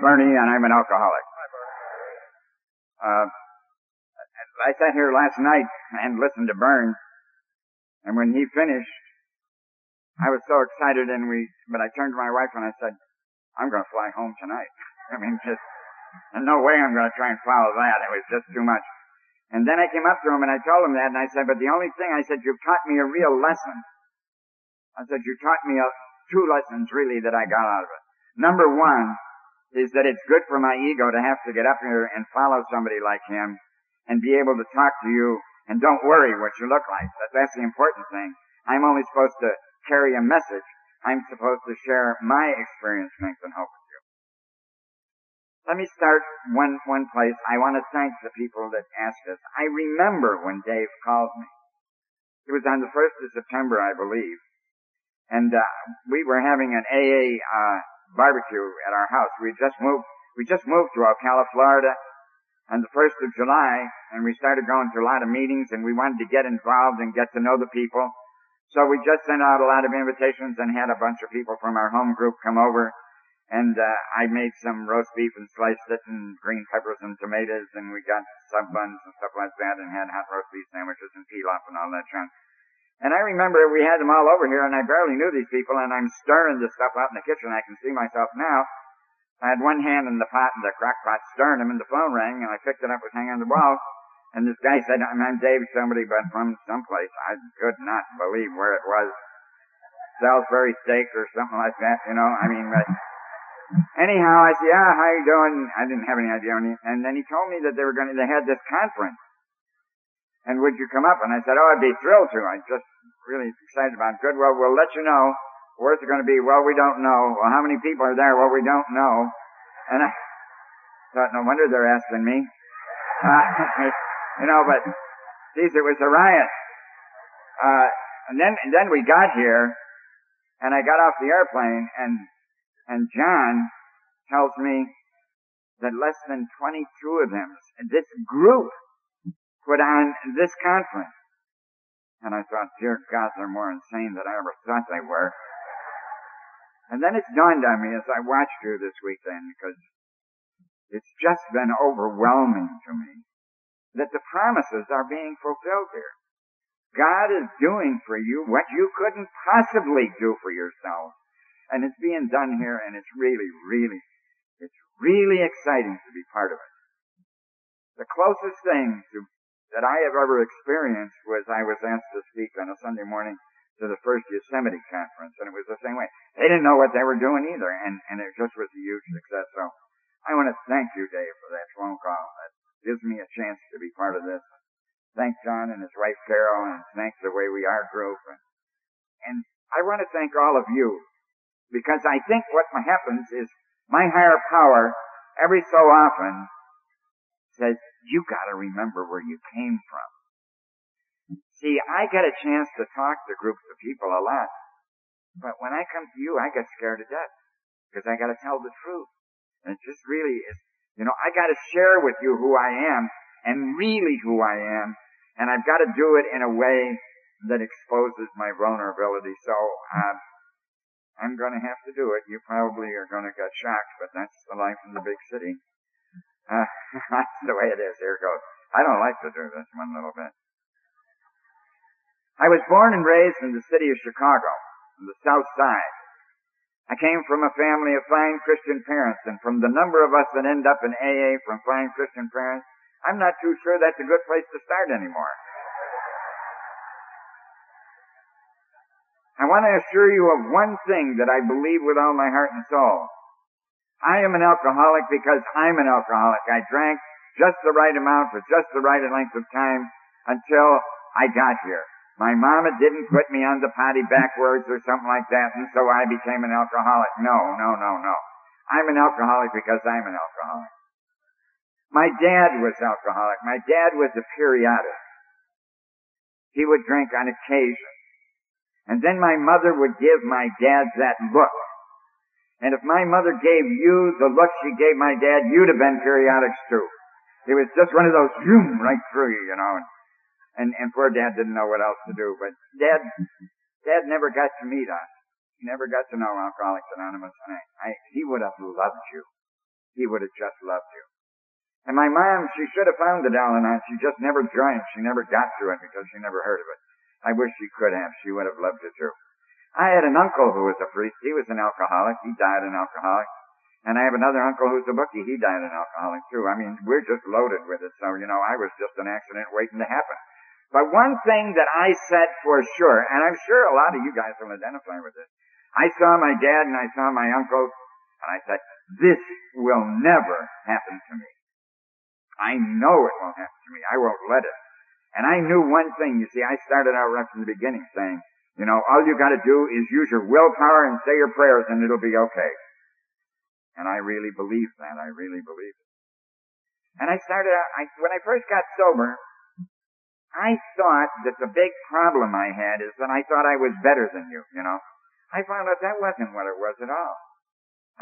Bernie, and I'm an alcoholic. Uh, I sat here last night and listened to Burns, and when he finished, I was so excited, and we, but I turned to my wife and I said, I'm going to fly home tonight. I mean, just, and no way I'm going to try and follow that. It was just too much. And then I came up to him and I told him that, and I said, but the only thing, I said, you've taught me a real lesson. I said, you taught me a, two lessons really that I got out of it. Number one is that it's good for my ego to have to get up here and follow somebody like him and be able to talk to you and don't worry what you look like. That, that's the important thing. I'm only supposed to carry a message. I'm supposed to share my experience, strength, and hope with you. Let me start one, one place. I want to thank the people that asked us. I remember when Dave called me. It was on the 1st of September, I believe. And, uh, we were having an AA, uh, barbecue at our house. We just moved, we just moved to Ocala, Florida on the 1st of July and we started going to a lot of meetings and we wanted to get involved and get to know the people. So we just sent out a lot of invitations and had a bunch of people from our home group come over and uh, I made some roast beef and sliced it and green peppers and tomatoes and we got sub buns and stuff like that and had hot roast beef sandwiches and pilaf and all that junk. And I remember we had them all over here and I barely knew these people and I'm stirring the stuff out in the kitchen. I can see myself now. I had one hand in the pot and the crock pot stirring them and the phone rang and I picked it up, was hanging on the wall. And this guy said, I'm, I'm Dave somebody, but from someplace. I could not believe where it was. Salisbury steak or something like that, you know. I mean, but Anyhow, I said, yeah, how you doing? I didn't have any idea. And then he told me that they were going to, they had this conference. And would you come up? And I said, oh, I'd be thrilled to. I'm just really excited about it. Good. Well, we'll let you know. Where's it going to be? Well, we don't know. Well, how many people are there? Well, we don't know. And I thought, no wonder they're asking me. Uh, you know, but, geez, it was a riot. Uh, and then, and then we got here, and I got off the airplane, and and John tells me that less than 22 of them, this group, put on this conference. And I thought, dear God, they're more insane than I ever thought they were. And then it dawned on me as I watched you this weekend, because it's just been overwhelming to me that the promises are being fulfilled here. God is doing for you what you couldn't possibly do for yourself. And it's being done here and it's really, really, it's really exciting to be part of it. The closest thing to, that I have ever experienced was I was asked to speak on a Sunday morning to the first Yosemite conference and it was the same way. They didn't know what they were doing either and, and it just was a huge success. So I want to thank you, Dave, for that phone call. That gives me a chance to be part of this. Thank John and his wife Carol and thank the Way We Are group. And, and I want to thank all of you because I think what happens is my higher power every so often says, you gotta remember where you came from. See, I get a chance to talk to groups of people a lot. But when I come to you, I get scared to death. Because I gotta tell the truth. And it just really is, you know, I gotta share with you who I am and really who I am. And I've gotta do it in a way that exposes my vulnerability. So, uh, I'm going to have to do it. You probably are going to get shocked, but that's the life in the big city. That's the way it is. Here it goes. I don't like to do this one little bit. I was born and raised in the city of Chicago, on the south side. I came from a family of fine Christian parents, and from the number of us that end up in AA from fine Christian parents, I'm not too sure that's a good place to start anymore. I want to assure you of one thing that I believe with all my heart and soul. I am an alcoholic because I'm an alcoholic. I drank just the right amount for just the right length of time until I got here. My mama didn't put me on the potty backwards or something like that, and so I became an alcoholic. No, no, no, no. I'm an alcoholic because I'm an alcoholic. My dad was alcoholic. My dad was a periodic. He would drink on occasion. And then my mother would give my dad that look. And if my mother gave you the look she gave my dad, you'd have been periodics too. It was just one of those zoom right through you, you know. And and poor dad didn't know what else to do. But dad dad never got to meet us. He never got to know Alcoholics Anonymous and I, I he would have loved you. he would have just loved you. And my mom, she should have found the Al-Anon. She just never drank. She never got to it because she never heard of it. I wish she could have. She would have loved it too. I had an uncle who was a priest. He was an alcoholic. He died an alcoholic. And I have another uncle who's a bookie. He died an alcoholic too. I mean, we're just loaded with it. So, you know, I was just an accident waiting to happen. But one thing that I said for sure, and I'm sure a lot of you guys will identify with this, I saw my dad and I saw my uncle, and I said, this will never happen to me. I know it won't happen to me. I won't let it. And I knew one thing. You see, I started out right from the beginning saying, you know, all you gotta do is use your willpower and say your prayers and it'll be okay. And I really believe that. I really believe it. And I started out, I, when I first got sober, I thought that the big problem I had is that I thought I was better than you, you know. I found out that wasn't what it was at all.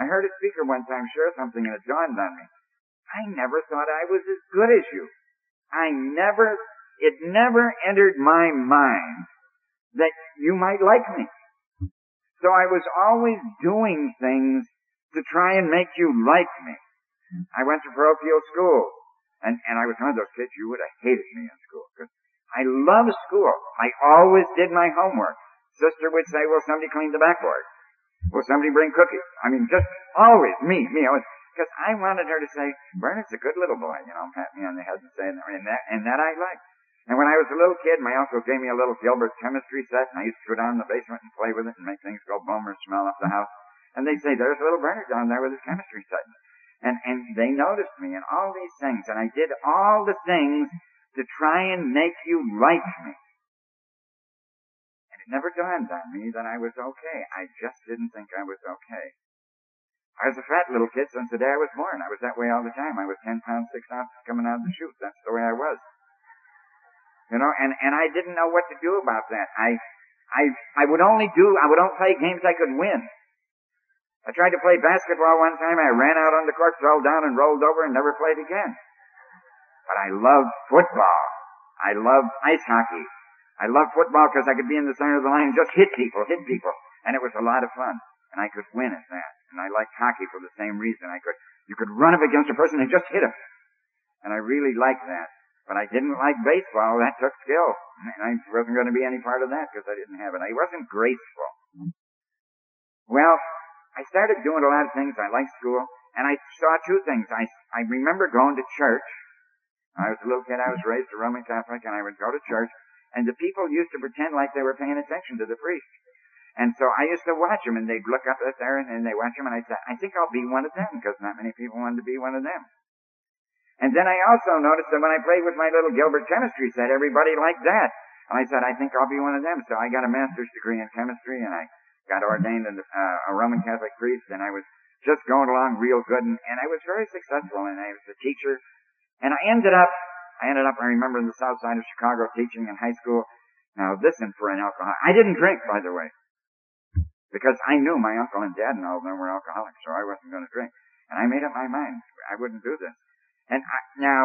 I heard a speaker one time share something and it dawned on me. I never thought I was as good as you. I never, it never entered my mind that you might like me. So I was always doing things to try and make you like me. I went to parochial school, and, and I was one of those kids you would have hated me in school because I love school. I always did my homework. Sister would say, "Will somebody clean the backboard? Will somebody bring cookies?" I mean, just always me, me. Always because I wanted her to say, Bernard's a good little boy, you know, pat me on the head and say, and that, and that I liked. And when I was a little kid, my uncle gave me a little Gilbert chemistry set, and I used to go down in the basement and play with it and make things go boom or smell up the house. And they'd say, there's little Bernard down there with his chemistry set. And, and they noticed me and all these things, and I did all the things to try and make you like me. And it never dawned on me that I was okay. I just didn't think I was okay. I was a fat little kid since the day I was born. I was that way all the time. I was 10 pounds, 6 ounces coming out of the chute. That's the way I was. You know, and, and I didn't know what to do about that. I, I, I would only do, I would only play games I could win. I tried to play basketball one time. I ran out on the court, fell down and rolled over and never played again. But I loved football. I loved ice hockey. I loved football because I could be in the center of the line and just hit people, hit people. And it was a lot of fun. And I could win at that. And I liked hockey for the same reason. I could, you could run up against a person and just hit him. And I really liked that. But I didn't like baseball. That took skill. And I wasn't going to be any part of that because I didn't have it. I wasn't graceful. Mm-hmm. Well, I started doing a lot of things. I liked school. And I saw two things. I, I remember going to church. I was a little kid. I was mm-hmm. raised a Roman Catholic and I would go to church. And the people used to pretend like they were paying attention to the priest. And so I used to watch them, and they'd look up at there, and, and they watch them, and I'd say, I think I'll be one of them, because not many people wanted to be one of them. And then I also noticed that when I played with my little Gilbert chemistry set, everybody liked that. And I said, I think I'll be one of them. So I got a master's degree in chemistry, and I got ordained as uh, a Roman Catholic priest, and I was just going along real good, and, and I was very successful, and I was a teacher. And I ended up, I ended up, I remember in the south side of Chicago teaching in high school. Now listen for an alcohol. I didn't drink, by the way. Because I knew my uncle and dad and all of them were alcoholics, so I wasn't going to drink. And I made up my mind I wouldn't do this. And I, now,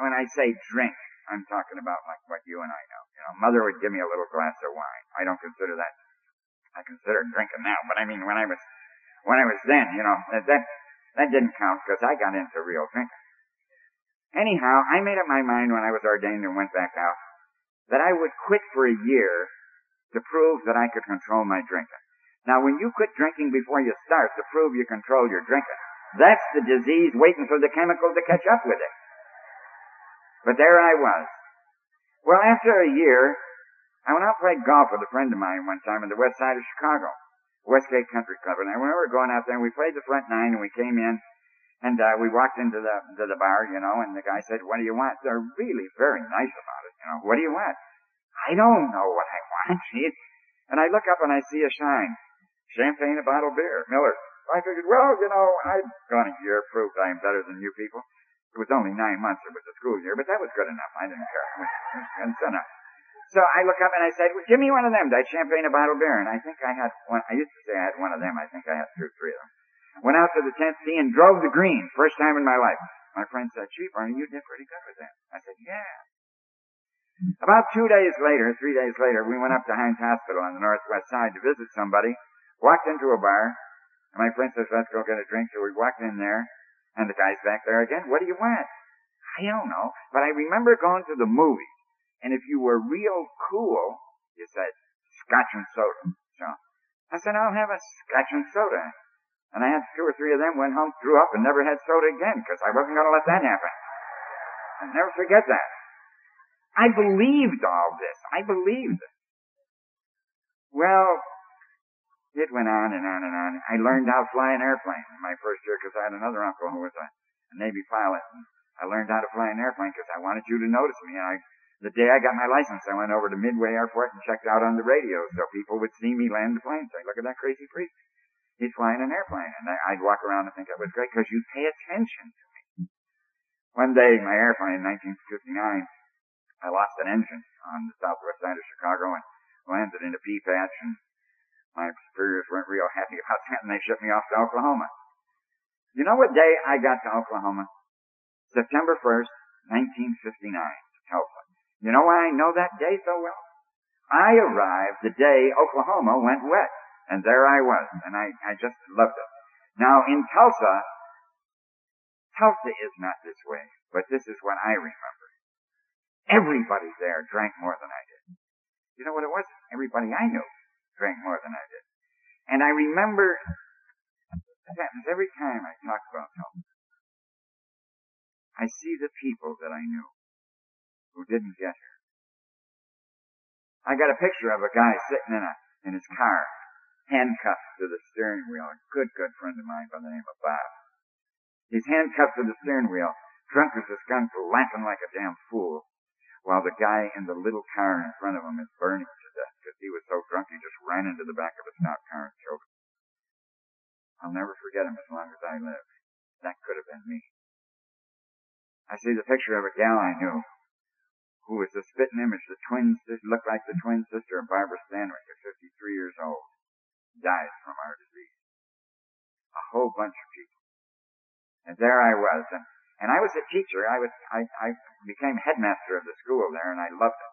when I say drink, I'm talking about like what you and I know. You know, mother would give me a little glass of wine. I don't consider that. I consider drinking now, but I mean when I was when I was then, you know, that that, that didn't count because I got into real drinking. Anyhow, I made up my mind when I was ordained and went back out that I would quit for a year to prove that I could control my drinking. Now, when you quit drinking before you start to prove you control your drinking, that's the disease waiting for the chemical to catch up with it. But there I was. Well, after a year, I went out and played golf with a friend of mine one time on the west side of Chicago, Westgate Country Club. And I remember going out there and we played the front nine and we came in and uh, we walked into the to the bar, you know, and the guy said, "What do you want?" They're really very nice about it, you know. What do you want? I don't know what I want. And I look up and I see a sign champagne, a bottle of beer, Miller. I figured, well, you know, I've gone a year, proved I am better than you people. It was only nine months, it was a school year, but that was good enough. I didn't care. It was enough. So I look up and I said, well, give me one of them, that champagne, a bottle beer. And I think I had one, I used to say I had one of them. I think I had two or three of them. Went out to the 10th tee and drove the green, first time in my life. My friend said, gee, Barney, you did pretty good with that. I said, yeah. About two days later, three days later, we went up to Hines Hospital on the northwest side to visit somebody Walked into a bar, and my friend says, let's go get a drink. So we walked in there, And the guy's back there again. What do you want? I don't know. But I remember going to the movies. And if you were real cool, you said, scotch and soda. So I said, I'll have a scotch and soda. And I had two or three of them, went home, threw up, and never had soda again because I wasn't going to let that happen. I'll never forget that. I believed all this. I believed it. Well, it went on and on and on. I learned how to fly an airplane in my first year because I had another uncle who was a, a Navy pilot. And I learned how to fly an airplane because I wanted you to notice me. I, the day I got my license, I went over to Midway Airport and checked out on the radio so people would see me land the plane. Say, look at that crazy priest. He's flying an airplane. And I, I'd walk around and think that was great because you pay attention to me. One day, my airplane in 1959, I lost an engine on the southwest side of Chicago and landed in a pea patch and my superiors weren't real happy about that and they shipped me off to Oklahoma. You know what day I got to Oklahoma? September 1st, 1959, Tulsa. You know why I know that day so well? I arrived the day Oklahoma went wet. And there I was. And I, I just loved it. Now in Tulsa, Tulsa is not this way, but this is what I remember. Everybody there drank more than I did. You know what it was? Everybody I knew drank more than I did. And I remember that happens every time I talk about Tulsa. I see the people that I knew who didn't get here. I got a picture of a guy sitting in a in his car, handcuffed to the steering wheel. A good, good friend of mine by the name of Bob. He's handcuffed to the steering wheel, drunk as a skunk, laughing like a damn fool, while the guy in the little car in front of him is burning to death he was so drunk he just ran into the back of a stout car and him. I'll never forget him as long as I live. That could have been me. I see the picture of a gal I knew who was the spitting image, the twin sister, looked like the twin sister of Barbara Stanwyck at 53 years old, died from our disease. A whole bunch of people. And there I was, and, and I was a teacher. I was, I, I became headmaster of the school there, and I loved it.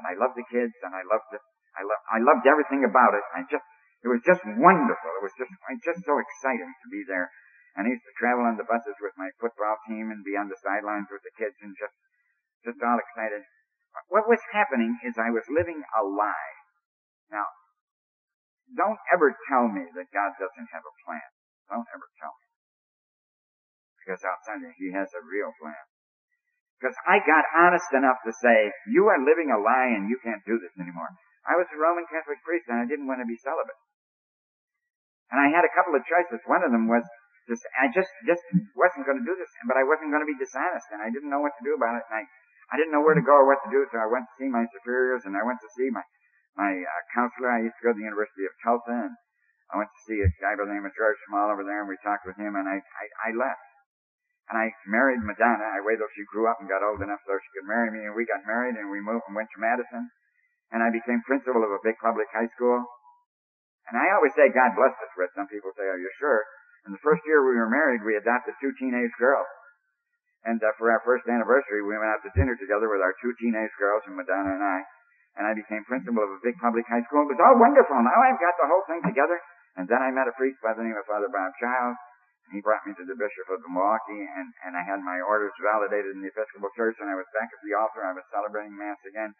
And I loved the kids, and I loved it. I loved, I loved everything about it. I just, it was just wonderful. It was just, just so exciting to be there. And I used to travel on the buses with my football team and be on the sidelines with the kids and just just all excited. What was happening is I was living a lie. Now, don't ever tell me that God doesn't have a plan. Don't ever tell me. Because I'll tell you, He has a real plan. Because I got honest enough to say, you are living a lie and you can't do this anymore. I was a Roman Catholic priest and I didn't want to be celibate. And I had a couple of choices. One of them was just, I just, just wasn't going to do this, but I wasn't going to be dishonest and I didn't know what to do about it. And I I didn't know where to go or what to do, so I went to see my superiors and I went to see my my uh, counselor. I used to go to the University of Tulsa, and I went to see a guy by the name of George Small over there, and we talked with him, and I I, I left. And I married Madonna. I waited till she grew up and got old enough so she could marry me, and we got married, and we moved and went to Madison, and I became principal of a big public high school. And I always say God blessed us with. Some people say, "Are you sure?" In the first year we were married, we adopted two teenage girls. And uh, for our first anniversary, we went out to dinner together with our two teenage girls, and Madonna and I. And I became principal of a big public high school. It was all wonderful. Now I've got the whole thing together. And then I met a priest by the name of Father Bob Childs. And he brought me to the Bishop of Milwaukee, and, and I had my orders validated in the Episcopal Church, and I was back at the altar. I was celebrating Mass again.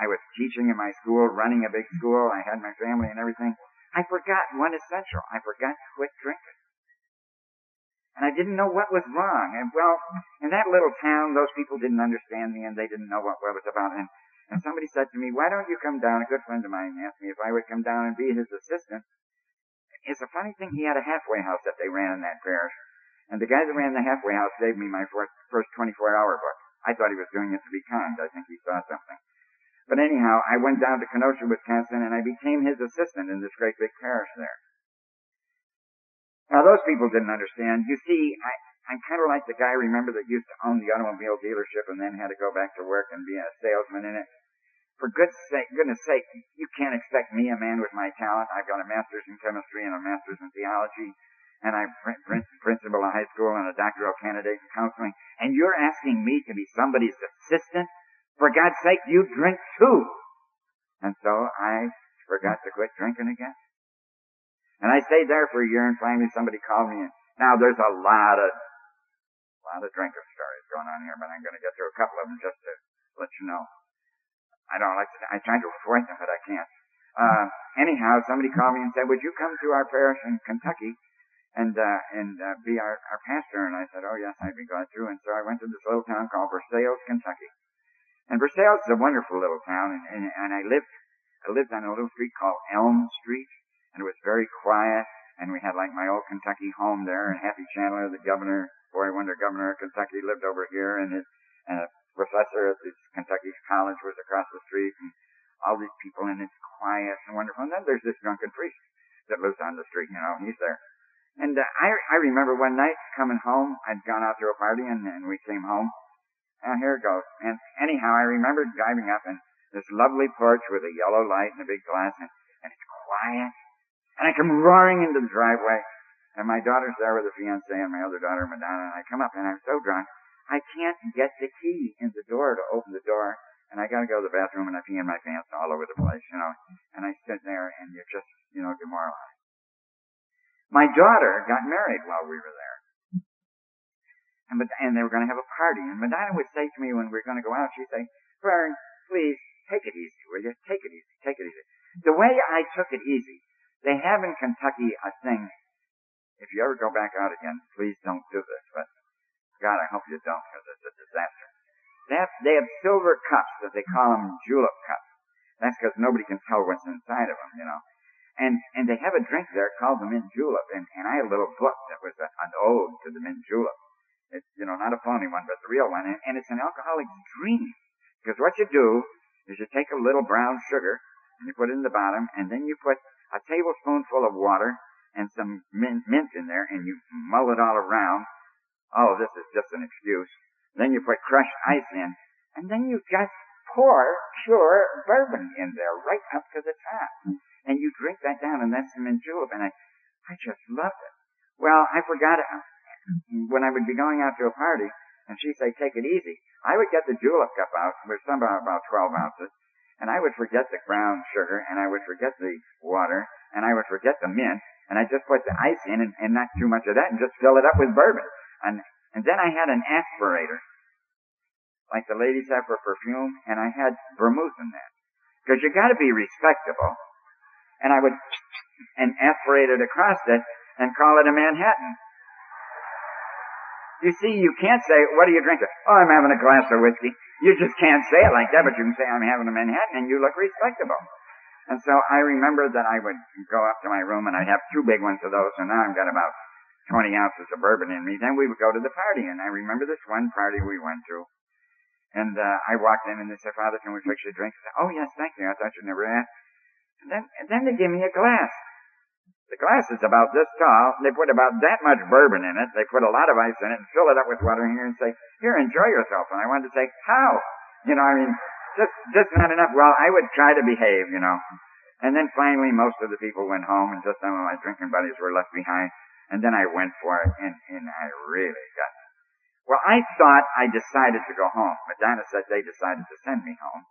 I was teaching in my school, running a big school. I had my family and everything. I forgot one essential. I forgot to quit drinking and I didn't know what was wrong. And well, in that little town, those people didn't understand me, and they didn't know what, what was about. And and somebody said to me, "Why don't you come down?" A good friend of mine asked me if I would come down and be his assistant. It's a funny thing. He had a halfway house that they ran in that parish, and the guy that ran the halfway house gave me my first, first 24-hour book. I thought he was doing it to be kind. I think he saw something. But anyhow, I went down to Kenosha, Wisconsin, and I became his assistant in this great big parish there. Now those people didn't understand. You see, I, I'm kind of like the guy, remember, that used to own the automobile dealership and then had to go back to work and be a salesman in it. For goodness sake, goodness sake, you can't expect me, a man with my talent. I've got a master's in chemistry and a master's in theology, and I'm pr- principal of high school and a doctoral candidate in counseling, and you're asking me to be somebody's assistant? For God's sake, you drink too. And so I forgot to quit drinking again. And I stayed there for a year and finally somebody called me in. Now there's a lot of a lot of drinker stories going on here, but I'm going to get through a couple of them just to let you know. I don't like to, I try to avoid them, but I can't. Uh, anyhow, somebody called me and said, would you come to our parish in Kentucky and, uh, and, uh, be our, our pastor? And I said, oh yes, I'd be glad to. And so I went to this little town called Versailles, Kentucky. And Versailles is a wonderful little town, and, and, and I lived, I lived on a little street called Elm Street, and it was very quiet, and we had like my old Kentucky home there, and Happy Chandler, the governor, boy wonder governor of Kentucky, lived over here, and his, and a professor at this Kentucky college was across the street, and all these people, and it's quiet and wonderful. And then there's this drunken priest that lives on the street, you know, and he's there. And uh, I I remember one night coming home, I'd gone out to a party, and, and we came home. And here it goes. And anyhow, I remember driving up and this lovely porch with a yellow light and a big glass, and, and it's quiet. And I come roaring into the driveway, and my daughter's there with a fiance and my other daughter, Madonna, and I come up and I'm so drunk, I can't get the key in the door to open the door and I gotta go to the bathroom and I pee in my pants all over the place, you know. And I sit there and you're just, you know, demoralized. My daughter got married while we were there. And, and they were going to have a party. And Madonna would say to me when we were going to go out, she'd say, Vern, please take it easy, will you? Take it easy, take it easy. The way I took it easy, they have in Kentucky a thing. If you ever go back out again, please don't do this. But God, I hope you don't because it's a disaster. They have, they have silver cups that they call them julep cups. That's because nobody can tell what's inside of them, you know. And and they have a drink there called the mint julep, and and I had a little book that was a, an ode to the mint julep. It's you know not a phony one, but the real one, and, and it's an alcoholic's dream. Because what you do is you take a little brown sugar and you put it in the bottom, and then you put a tablespoonful of water and some mint, mint in there, and you mull it all around. Of this is just an excuse. Then you put crushed ice in, and then you just pour pure bourbon in there right up to the top. And you drink that down, and that's some julep. And I, I just loved it. Well, I forgot it. When I would be going out to a party, and she'd say, take it easy, I would get the julep cup out, which somehow about 12 ounces, and I would forget the brown sugar, and I would forget the water, and I would forget the mint, and I just put the ice in and, and not too much of that and just fill it up with bourbon. And and then I had an aspirator, like the ladies have for perfume, and I had vermouth in that. Because you gotta be respectable. And I would, and aspirate it across it, and call it a Manhattan. You see, you can't say, what are you drinking? Oh, I'm having a glass of whiskey. You just can't say it like that, but you can say, I'm having a Manhattan, and you look respectable. And so I remember that I would go up to my room and I'd have two big ones of those, and now I've got about 20 ounces of bourbon in me. Then we would go to the party, and I remember this one party we went to. And uh, I walked in, and they said, Father, can we fix you a drink? I said, oh, yes, thank you. I thought you'd never ask. And then, and then they give me a glass. The glass is about this tall. They put about that much bourbon in it. They put a lot of ice in it and fill it up with water here and say, here, enjoy yourself. And I wanted to say, how? You know, I mean, just, just not enough. Well, I would try to behave, you know. And then finally, most of the people went home, and just some of my drinking buddies were left behind. And then I went for it, and, and I really got it. Well, I thought I decided to go home. Madonna said they decided to send me home.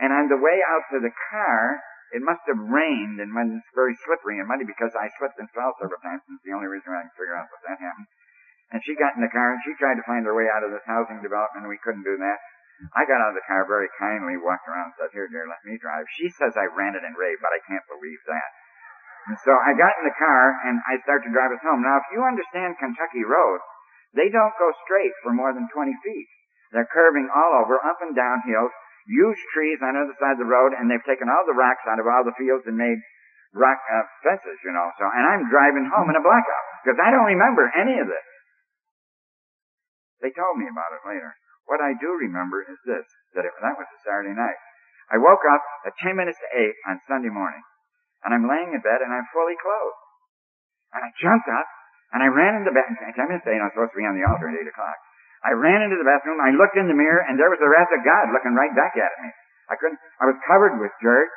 And on the way out to the car, it must have rained and when it's very slippery and muddy because I slipped and fell several times. It's the only reason I can figure out what that happened. And she got in the car and she tried to find her way out of this housing development. And we couldn't do that. I got out of the car very kindly, walked around and said, here, dear, let me drive. She says I ranted and raved, but I can't believe that. And so I got in the car and I started to drive us home. Now, if you understand Kentucky roads, they don't go straight for more than 20 feet. They're curving all over, up and down hills, huge trees on the other side of the road, and they've taken all the rocks out of all the fields and made rock uh, fences, you know. So, and I'm driving home in a blackout because I don't remember any of this. They told me about it later. What I do remember is this: that it, that was a Saturday night. I woke up at 10 minutes to 8 on Sunday morning and I'm laying in bed and I'm fully clothed. And I jumped up and I ran into bed. I'm going to say I'm supposed to be on the altar at 8 o'clock. I ran into the bathroom, I looked in the mirror, and there was the wrath of God looking right back at me. I couldn't, I was covered with dirt.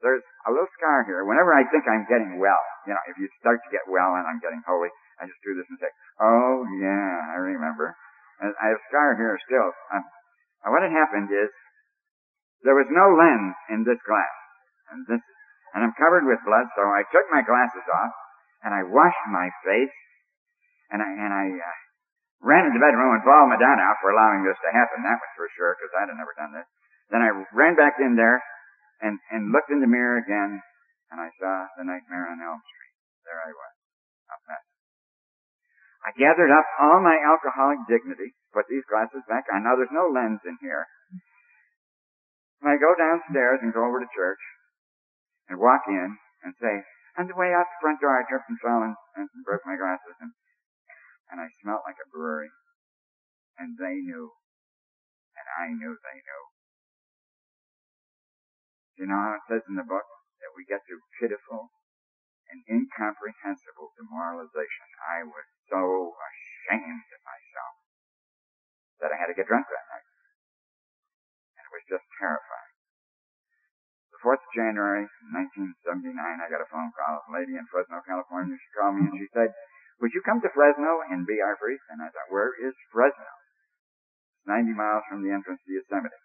There's a little scar here. Whenever I think I'm getting well, you know, if you start to get well and I'm getting holy, I just do this and say, oh yeah, I remember. And I have a scar here still. Um, what had happened is, there was no lens in this glass. And this and I'm covered with blood, so I took my glasses off, and I washed my face, and I, and I uh, ran into the bedroom and bawled Madonna out for allowing this to happen. That was for sure, because I'd never done this. Then I ran back in there and, and looked in the mirror again, and I saw the nightmare on Elm Street. There I was, a mess. I gathered up all my alcoholic dignity, put these glasses back on. Now there's no lens in here. And I go downstairs and go over to church and walk in and say, on the way out the front door I tripped and fell and, and broke my glasses and, and I smelt like a brewery. And they knew. And I knew they knew. You know how it says in the book that we get through pitiful and incomprehensible demoralization. I was so ashamed of myself that I had to get drunk that night. And it was just terrifying. The 4th of January, 1979, I got a phone call. A lady in Fresno, California, she called me and she said, would you come to Fresno and be our priest? And I thought, where is Fresno? It's 90 miles from the entrance to Yosemite.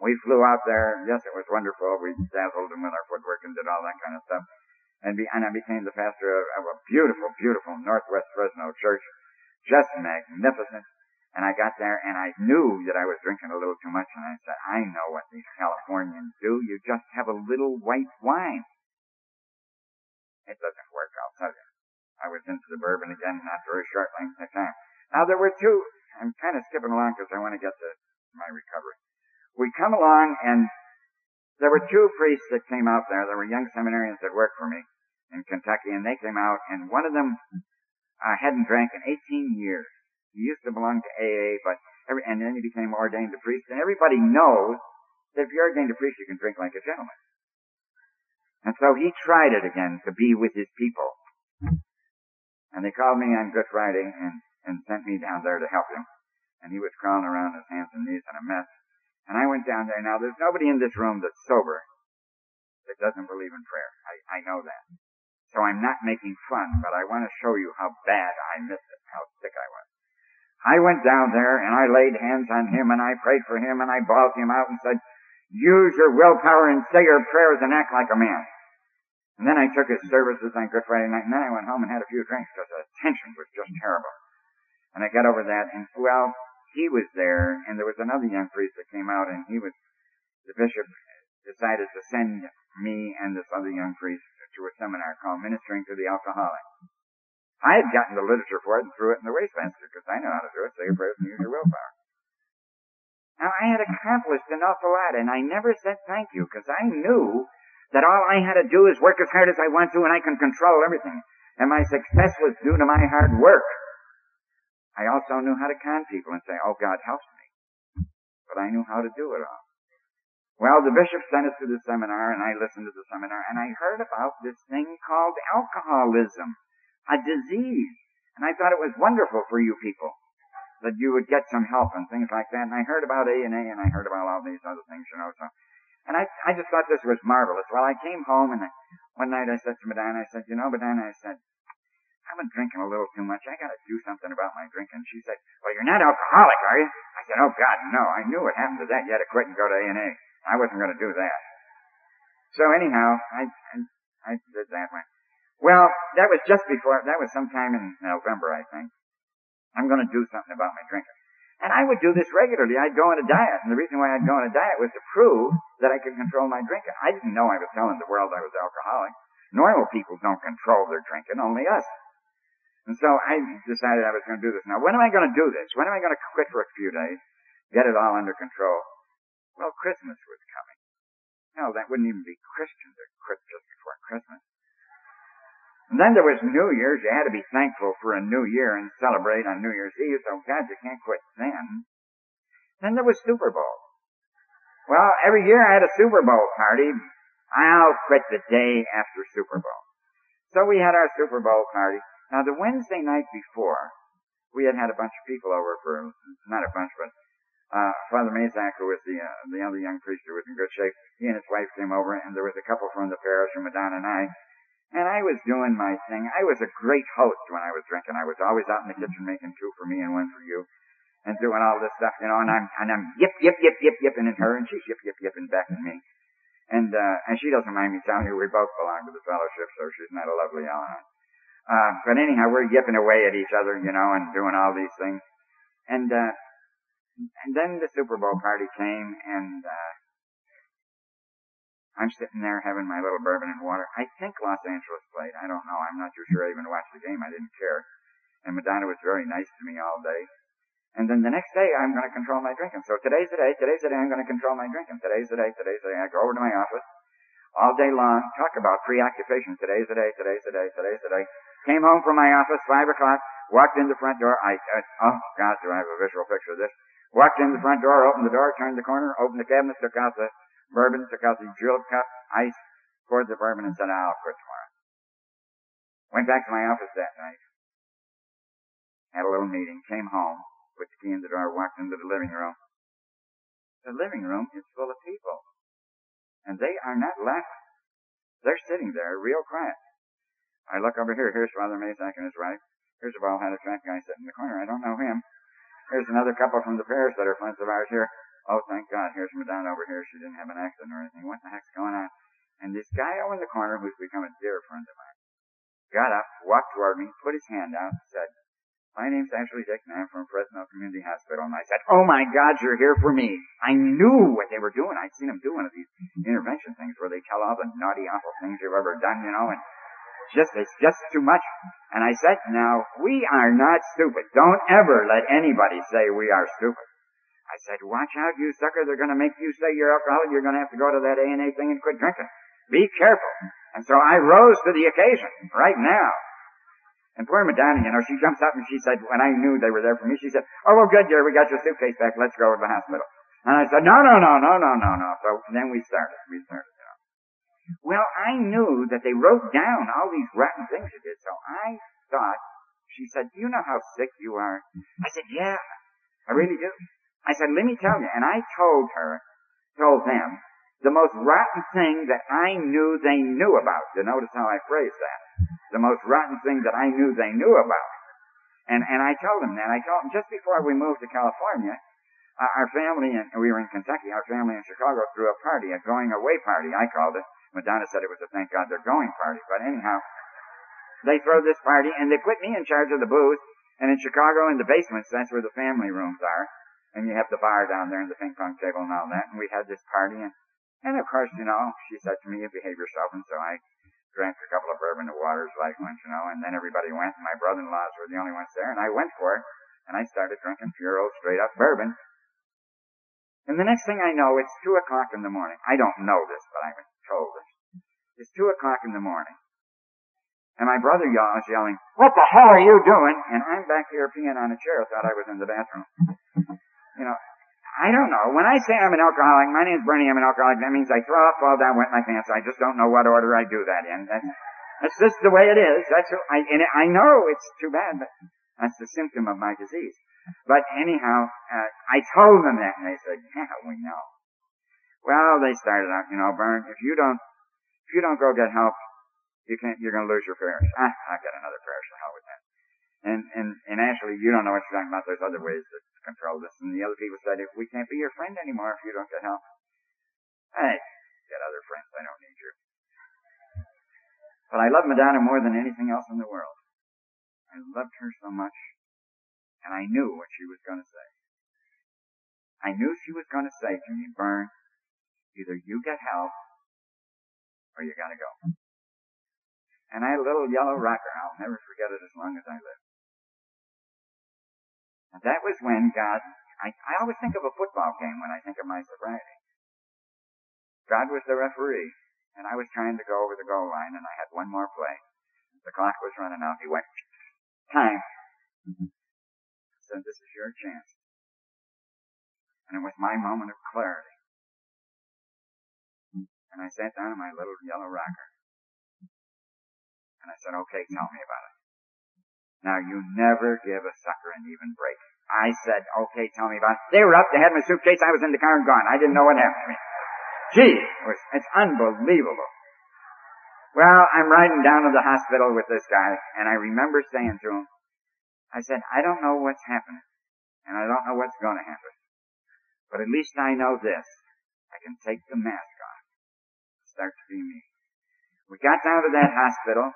We flew out there. Yes, it was wonderful. We dazzled them with our footwork and did all that kind of stuff and, be, and I became the pastor of, of a beautiful, beautiful Northwest Fresno church, just magnificent. And I got there and I knew that I was drinking a little too much and I said, I know what these Californians do. You just have a little white wine. It doesn't work, I'll tell you. I was into the bourbon again not very short length of time. Now there were two, I'm kind of skipping along because I want to get to my recovery. We come along and there were two priests that came out there. There were young seminarians that worked for me in Kentucky, and they came out, and one of them uh, hadn't drank in 18 years. He used to belong to AA, but every, and then he became ordained a priest. And everybody knows that if you're ordained a priest, you can drink like a gentleman. And so he tried it again to be with his people. And they called me on Good Friday and, and sent me down there to help him. And he was crawling around his hands and knees in a mess. And I went down there. Now, there's nobody in this room that's sober that doesn't believe in prayer. I, I know that. So I'm not making fun, but I want to show you how bad I missed it, how sick I was. I went down there and I laid hands on him and I prayed for him and I bawled him out and said, use your willpower and say your prayers and act like a man. And then I took his services on Good Friday night and then I went home and had a few drinks because the tension was just terrible. And I got over that and well, he was there, and there was another young priest that came out, and he was, the bishop decided to send me and this other young priest to a seminar called Ministering to the Alcoholic. I had gotten the literature for it and threw it in the wastebasket because I know how to do it, say your prayers and use your willpower. Now I had accomplished an awful lot and I never said thank you because I knew that all I had to do is work as hard as I want to and I can control everything. And my success was due to my hard work. I also knew how to con people and say, oh, God helps me. But I knew how to do it all. Well, the bishop sent us to the seminar, and I listened to the seminar, and I heard about this thing called alcoholism, a disease. And I thought it was wonderful for you people that you would get some help and things like that. And I heard about A and A, and I heard about all these other things, you know. So, and I, I just thought this was marvelous. Well, I came home, and I, one night I said to Madonna, I said, you know, Madonna, I said, I've been drinking a little too much. I gotta do something about my drinking. She said, well, you're not alcoholic, are you? I said, oh God, no. I knew what happened to that. You had to quit and go to A&A. I wasn't gonna do that. So anyhow, I, I, I did that one. Well, that was just before, that was sometime in November, I think. I'm gonna do something about my drinking. And I would do this regularly. I'd go on a diet. And the reason why I'd go on a diet was to prove that I could control my drinking. I didn't know I was telling the world I was alcoholic. Normal people don't control their drinking, only us. And so I decided I was going to do this. Now, when am I going to do this? When am I going to quit for a few days, get it all under control? Well, Christmas was coming. No, that wouldn't even be Christian to quit just before Christmas. And then there was New Year's. You had to be thankful for a new year and celebrate on New Year's Eve. So, God, you can't quit then. Then there was Super Bowl. Well, every year I had a Super Bowl party. I'll quit the day after Super Bowl. So we had our Super Bowl party. Now the Wednesday night before, we had had a bunch of people over for, not a bunch, but, uh, Father Mazak, who was the, uh, the other young priest who was in good shape, he and his wife came over, and there was a couple from the parish, and Madonna and I, and I was doing my thing. I was a great host when I was drinking. I was always out in the kitchen making two for me and one for you, and doing all this stuff, you know, and I'm, and I'm yip, yip, yip, yip, yipping at her, and she's yip, yip, yipping back at me. And, uh, and she doesn't mind me telling you we both belong to the fellowship, so she's not a lovely Ellen. Uh, but anyhow, we're yipping away at each other, you know, and doing all these things. And, uh, and then the Super Bowl party came and, uh, I'm sitting there having my little bourbon and water. I think Los Angeles played. I don't know. I'm not too sure I even watched the game. I didn't care. And Madonna was very nice to me all day. And then the next day, I'm going to control my drinking. So today's the day. Today's the day I'm going to control my drinking. Today's the day. Today's the day. I go over to my office all day long. Talk about preoccupation. Today's the day. Today's the day. Today's the day. Came home from my office, five o'clock. Walked in the front door. I, oh God, do I have a visual picture of this? Walked in the front door, opened the door, turned the corner, opened the cabinet, took out the bourbon, took out the julep cup, ice, poured the bourbon, and said, I'll quit tomorrow. Went back to my office that night. Had a little meeting, came home, put the key in the door, walked into the living room. The living room is full of people. And they are not laughing. They're sitting there real quiet. I look over here. Here's Father Masak and his wife. Here's a bald-headed fat guy sitting in the corner. I don't know him. Here's another couple from the parish that are friends of ours here. Oh, thank God. Here's Madonna over here. She didn't have an accident or anything. What the heck's going on? And this guy over in the corner, who's become a dear friend of mine, got up, walked toward me, put his hand out, and said, my name's Ashley Dick, and I'm from Fresno Community Hospital. And I said, oh my God, you're here for me. I knew what they were doing. I'd seen them do one of these intervention things where they tell all the naughty, awful things you've ever done, you know, and just, it's just too much. And I said, now, we are not stupid. Don't ever let anybody say we are stupid. I said, watch out, you sucker. They're going to make you say you're alcoholic. You're going to have to go to that A&A thing and quit drinking. Be careful. And so I rose to the occasion right now. And poor Madonna, you know, she jumps up and she said, when I knew they were there for me, she said, oh, well, good, dear, we got your suitcase back. Let's go to the hospital. And I said, no, no, no, no, no, no, no. So then we started. We started. Well, I knew that they wrote down all these rotten things you did, so I thought, she said, do you know how sick you are? I said, yeah, I really do. I said, let me tell you, and I told her, told them, the most rotten thing that I knew they knew about. You notice how I phrased that. The most rotten thing that I knew they knew about. And, and I told them that. I told them just before we moved to California, uh, our family, and we were in Kentucky, our family in Chicago threw a party, a going away party, I called it. Madonna said it was a thank God they're going party. But anyhow, they throw this party and they put me in charge of the booze. And in Chicago, in the basements, that's where the family rooms are. And you have the bar down there and the ping pong table and all that. And we had this party and, and of course, you know, she said to me, behave yourself. And so I drank a couple of bourbon and waters like once, you know, and then everybody went and my brother-in-laws were the only ones there. And I went for it and I started drinking pure old straight up bourbon. And the next thing I know, it's two o'clock in the morning. I don't know this, but I was told this. It's two o'clock in the morning. And my brother is yelling, what the hell are you doing? And I'm back here peeing on a chair, thought I was in the bathroom. You know, I don't know. When I say I'm an alcoholic, my name's Bernie, I'm an alcoholic, that means I throw up, fall down, wet my pants. I just don't know what order I do that in. That's, just the way it is. That's, I, and I know it's too bad, but that's the symptom of my disease. But anyhow, uh, I told them that, and they said, yeah, we know. Well, they started out, you know, Bern, if you don't if you don't go get help, you can't, you're to lose your parish. Ah, I've got another parish to that. And, and, and actually, you don't know what you're talking about. There's other ways to control this. And the other people said, if we can't be your friend anymore if you don't get help. Hey, got other friends. I don't need you. But I love Madonna more than anything else in the world. I loved her so much. And I knew what she was going to say. I knew she was going to say to me, Bern, either you get help or you gotta go. And I had a little yellow rocker. I'll never forget it as long as I live. And that was when God, I, I always think of a football game when I think of my sobriety. God was the referee, and I was trying to go over the goal line, and I had one more play. The clock was running out. He went, time. Mm-hmm. I said, this is your chance. And it was my moment of clarity. Mm. And I sat down in my little yellow rocker. And I said, okay, tell me about it. Now you never give a sucker an even break. I said, okay, tell me about it. They were up, they had my suitcase, I was in the car and gone. I didn't know what happened to me. Gee, it's unbelievable. Well, I'm riding down to the hospital with this guy, and I remember saying to him, I said, I don't know what's happening, and I don't know what's to happen. But at least I know this. I can take the mask off start to be me. We got down to that hospital,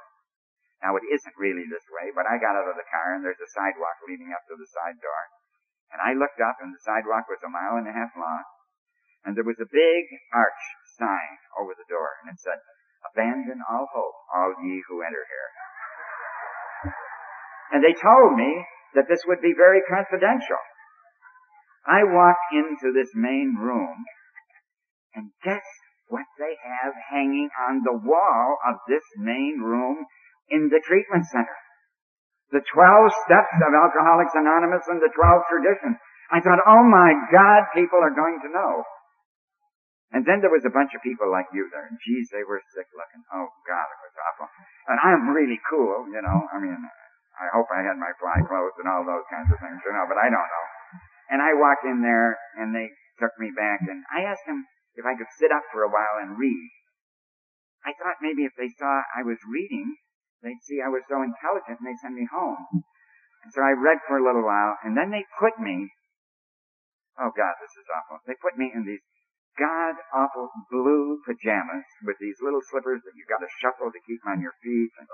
Now it isn't really this way, but I got out of the car and there's a sidewalk leading up to the side door. And I looked up and the sidewalk was a mile and a half long. And there was a big arch sign over the door and it said, abandon all hope, all ye who enter here. And they told me that this would be very confidential. I walked into this main room and guess what they have hanging on the wall of this main room in the treatment center? The 12 steps of Alcoholics Anonymous and the 12 traditions. I thought, oh my God, people are going to know. And then there was a bunch of people like you there, and geez, they were sick looking. Oh God, it was awful. And I'm really cool, you know. I mean, I hope I had my fly clothes and all those kinds of things, you know, but I don't know. And I walked in there, and they took me back, and I asked them if I could sit up for a while and read. I thought maybe if they saw I was reading, they'd see I was so intelligent and they'd send me home. And so I read for a little while, and then they put me, oh God, this is awful. They put me in these god awful blue pajamas with these little slippers that you've gotta shuffle to keep on your feet. And,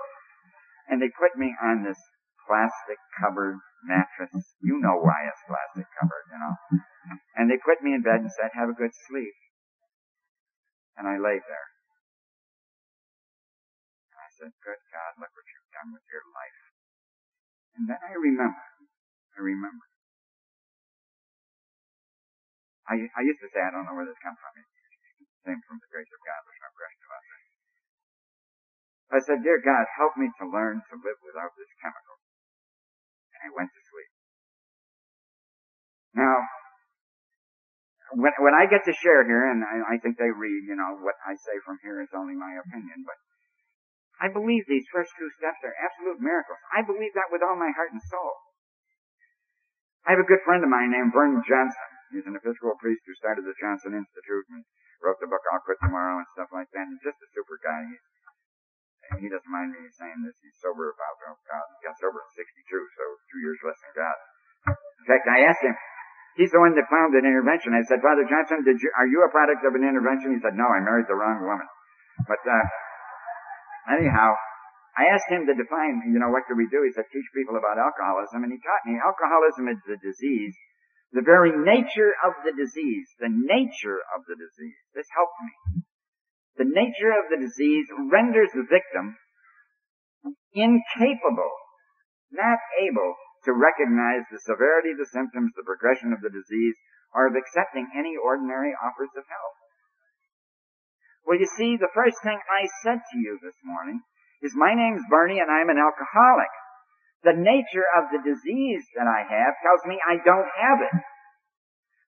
and they put me on this plastic covered mattress. You know why it's plastic covered, you know. And they put me in bed and said, have a good sleep. And I lay there. Said, good God, look what you've done with your life. And then I remember, I remember I, I used to say, I don't know where this comes from. It came from the grace of God. No question about that. I said, Dear God, help me to learn to live without this chemical. And I went to sleep. Now, when, when I get to share here, and I, I think they read, you know, what I say from here is only my opinion, but I believe these first two steps are absolute miracles. I believe that with all my heart and soul. I have a good friend of mine named Vernon Johnson. He's an Episcopal priest who started the Johnson Institute and wrote the book I'll Quit Tomorrow and stuff like that. He's just a super guy. He's, and he doesn't mind me saying this. He's sober about, oh God, he got sober at 62, so two years less than God. In fact, I asked him, he's the one that founded intervention. I said, Father Johnson, did you, are you a product of an intervention? He said, no, I married the wrong woman. But, uh, anyhow, I asked him to define, you know, what do we do? He said, teach people about alcoholism. And he taught me alcoholism is a disease the very nature of the disease, the nature of the disease, this helped me. The nature of the disease renders the victim incapable, not able to recognize the severity of the symptoms, the progression of the disease, or of accepting any ordinary offers of help. Well, you see, the first thing I said to you this morning is my name's Bernie and I'm an alcoholic. The nature of the disease that I have tells me I don't have it.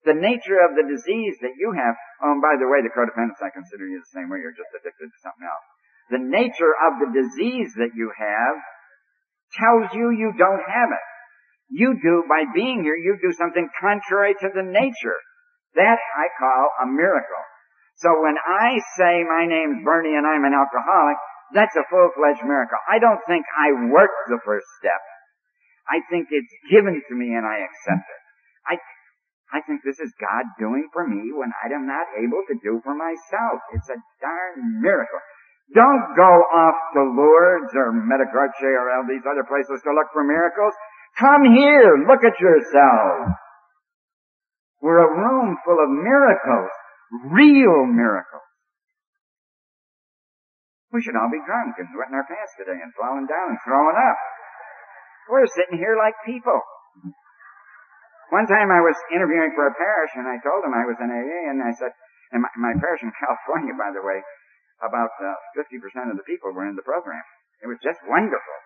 The nature of the disease that you have, oh, and by the way, the codependents, I consider you the same way, you're just addicted to something else. The nature of the disease that you have tells you you don't have it. You do, by being here, you do something contrary to the nature. That I call a miracle. So when I say my name's Bernie and I'm an alcoholic, that's a full-fledged miracle. I don't think I worked the first step. I think it's given to me and I accept it. I, I think this is God doing for me when I am not able to do for myself. It's a darn miracle. Don't go off to Lourdes or Medjugorje or all these other places to look for miracles. Come here, look at yourself. We're a room full of miracles, real miracles. We should all be drunk and wetting our pants today and falling down and throwing up. We're sitting here like people. One time I was interviewing for a parish and I told them I was in AA and I said, and my, my parish in California, by the way, about uh, 50% of the people were in the program. It was just wonderful.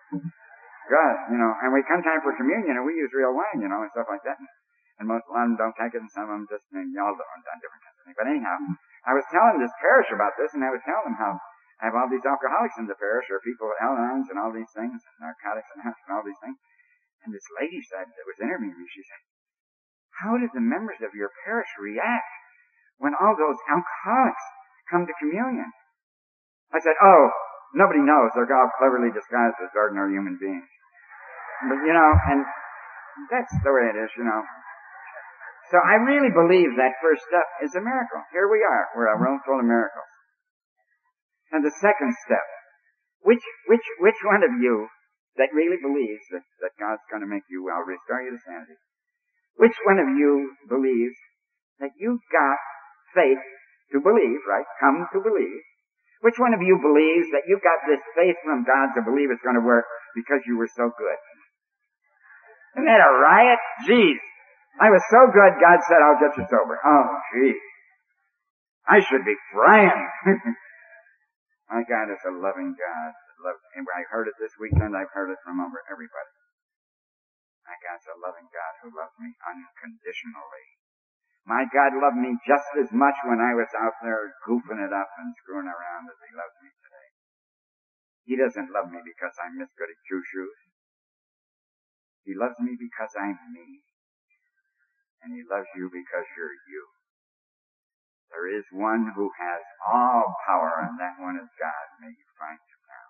God, you know, and we come time for communion and we use real wine, you know, and stuff like that. And, most of them don't take it and some of them just, and y'all don't, done different kinds But anyhow, I was telling this parish about this and I was telling them how I have all these alcoholics in the parish, or people with Al-Anons and all these things, and narcotics and and all these things. And this lady said, that was interviewing me, she said, how did the members of your parish react when all those alcoholics come to communion? I said, oh, nobody knows. They're all cleverly disguised as ordinary human beings. But, you know, and that's the way it is, you know. So I really believe that first step is a miracle. Here we are. We're a room full of miracles. And the second step Which, which, which one of you that really believes that, that God's going to make you well, restore you to sanity? Which one of you believes that you've got faith to believe, right? Come to believe. Which one of you believes that you've got this faith from God to believe it's going to work because you were so good? Isn't that a riot? Jeez. I was so good, God said, I'll get you sober. Oh, jeez. I should be frying. My God is a loving God. I heard it this weekend. I've heard it from over everybody. My God's a loving God who loves me unconditionally. My God loved me just as much when I was out there goofing it up and screwing around as He loves me today. He doesn't love me because I'm Miss Goody Two Shoes. He loves me because I'm me. And He loves you because you're you. There is one who has all power, and that one is God. May you find him now.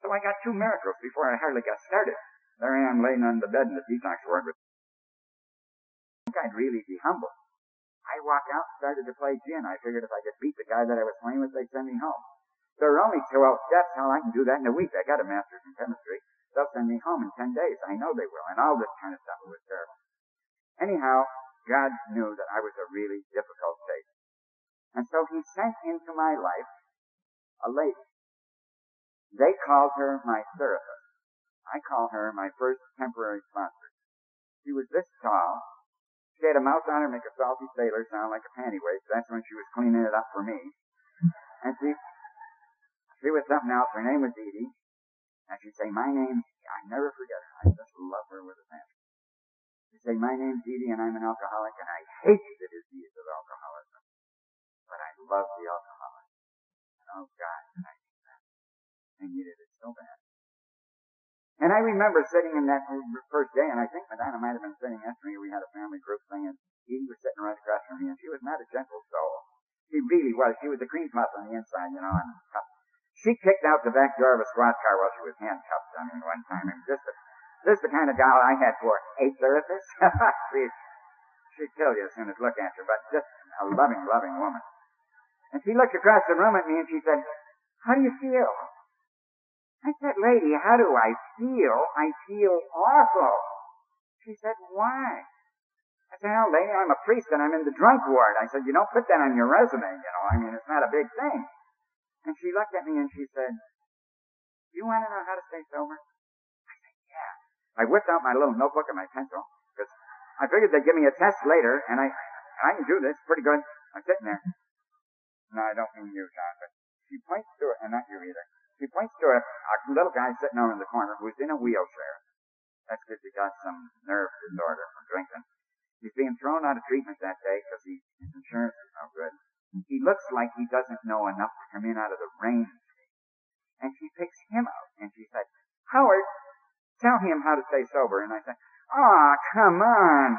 So I got two miracles before I hardly got started. There I am laying on the bed in the detox ward with I'd really be humble. I walked out and started to play gin. I figured if I could beat the guy that I was playing with, they'd send me home. There are only 12 steps. How I can do that in a week. I got a master's in chemistry. They'll send me home in 10 days. I know they will. And all this kind of stuff. Was terrible. Anyhow, God knew that I was a really difficult case. And so he sent into my life a lady. They called her my therapist. I call her my first temporary sponsor. She was this tall, she had a mouth on her make a salty sailor sound like a panty waist. That's when she was cleaning it up for me. And she, she was something else. Her name was Edie. And she'd say, my name, I never forget her. I just love her with a passion. Say, my name's Edie and I'm an alcoholic and I hate the disease of alcoholism. But I love the alcoholic. And oh God, I need that. I needed it so bad. And I remember sitting in that first day, and I think Madonna might have been sitting next to me. We had a family group thing, and Edie was sitting right across from me, and she was not a gentle soul. She really was. She was a cream puff on the inside, you know, and. She kicked out the back door of a squad car while she was handcuffed. I mean, one time, and just a, this is the kind of gal I had for a therapist. she'd, she'd kill you as soon as look at her, but just a loving, loving woman. And she looked across the room at me and she said, "How do you feel?" I said, lady, how do I feel? I feel awful. She said, why? I said, oh, lady, I'm a priest and I'm in the drunk ward. I said, you don't put that on your resume, you know. I mean, it's not a big thing. And she looked at me and she said, you want to know how to stay sober? I whipped out my little notebook and my pencil because I figured they'd give me a test later and I, I can do this pretty good. I'm sitting there. No, I don't mean you, John, but she points to it, and not you either. She points to a, a little guy sitting over in the corner who's in a wheelchair. That's because he got some nerve disorder from drinking. He's being thrown out of treatment that day because his insurance is no good. He looks like he doesn't know enough to come in out of the rain. And she picks him out and she said, Howard, tell him how to stay sober. And I said, oh, come on.